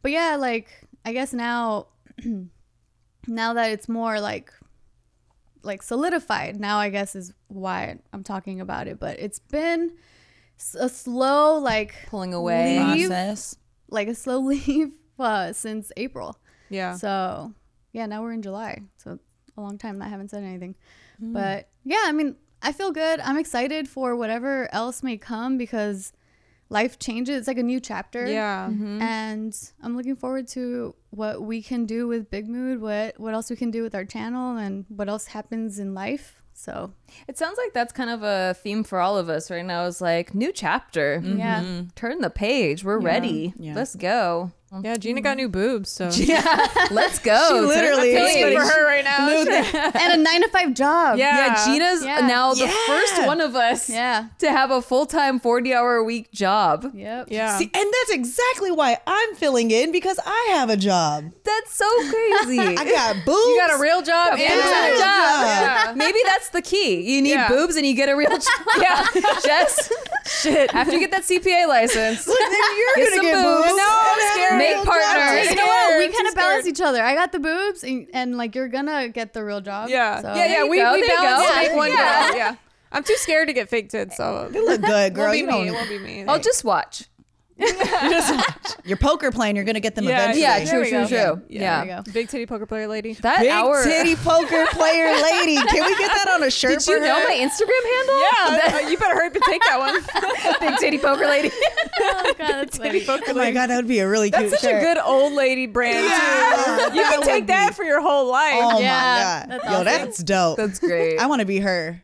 but yeah, like I guess now, [CLEARS THROAT] now that it's more like like solidified, now I guess is why I'm talking about it. But it's been a slow like Pulling away. Leave. Process. like a slow [LAUGHS] leave uh, since April. Yeah. So yeah, now we're in July. So a long time that I haven't said anything. But yeah, I mean, I feel good. I'm excited for whatever else may come because life changes. It's like a new chapter. Yeah. Mm-hmm. And I'm looking forward to what we can do with Big Mood, what what else we can do with our channel and what else happens in life. So It sounds like that's kind of a theme for all of us right now. Is like new chapter. yeah. Mm-hmm. Turn the page. We're ready. Yeah. Let's go. Yeah, Gina got new boobs, so [LAUGHS] Yeah, let's go. [LAUGHS] She Turn literally- the Feeling page. for her right now. [LAUGHS] and a nine to five job. Yeah. Yeah, Gina's Yeah. now the Yeah. first one of us Yeah. to have a full time forty hour a week job. Yep. Yeah. See, and that's exactly why I'm filling in because I have a job. That's so crazy. I got boobs. you got a real job and a Yeah. real job. Yeah. Maybe that's the key. You need Yeah. boobs and you get a real job. yeah, Jess. Shit. After you get that CPA license, then you're Get gonna some get boobs. boobs. No, I'm scared. A Make partners. You know what? We kind of balance each other. I got the boobs, and, and like you're gonna get the real job. Yeah. So. yeah, yeah. you We, go, we balance go. to make one Yeah. girl. Yeah. I'm too scared to get fake tits, so You look good, it girl. won't be You me. don't. It won't be me. I'll just watch. You're poker playing. You're gonna get them Yeah, eventually. Yeah, There true, we true, go. true. Yeah, Yeah. there we go. Big titty poker player lady. That Big hour. titty poker player [LAUGHS] lady. Can we get that on a shirt Did for you know her? my Instagram handle? Yeah, [LAUGHS] uh, you better hurry up and take that one. [LAUGHS] Big titty poker lady. Oh god, that's funny. Oh my god, that would be a really cute That's such shirt. a good old lady brand Yeah. too. You can take that be- for your whole life. Oh Yeah, my god, that's yo, awesome. that's dope. That's great. I want to be her.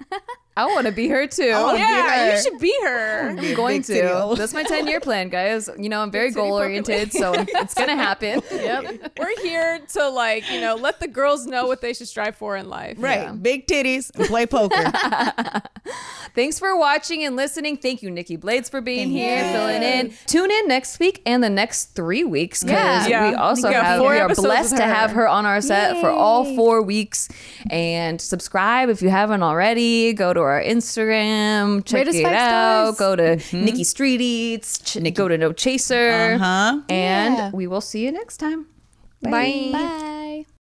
I want to be her too. wanna be yeah, her. you should be her. [LAUGHS] Be a I'm going to. That's my 10 year plan, guys. You know, I'm very goal oriented, so [LAUGHS] it's going to happen. Yep. [LAUGHS] We're here to like, you know, let the girls know what they should strive for in life. Right, Yeah. big titties and play poker. Thanks for watching and listening. Thank you, Nikki Blades, for being Thank here, you. filling in. Tune in next week and the next three weeks because Yeah. Yeah. we also We have, four we are blessed to have her on our set for all four weeks. And subscribe if you haven't already. Go to our Instagram, check us it out. stars. Go to Nikki Street Eats, ch- go to No Chaser. Uh huh. And Yeah. we will see you next time. Bye. Bye.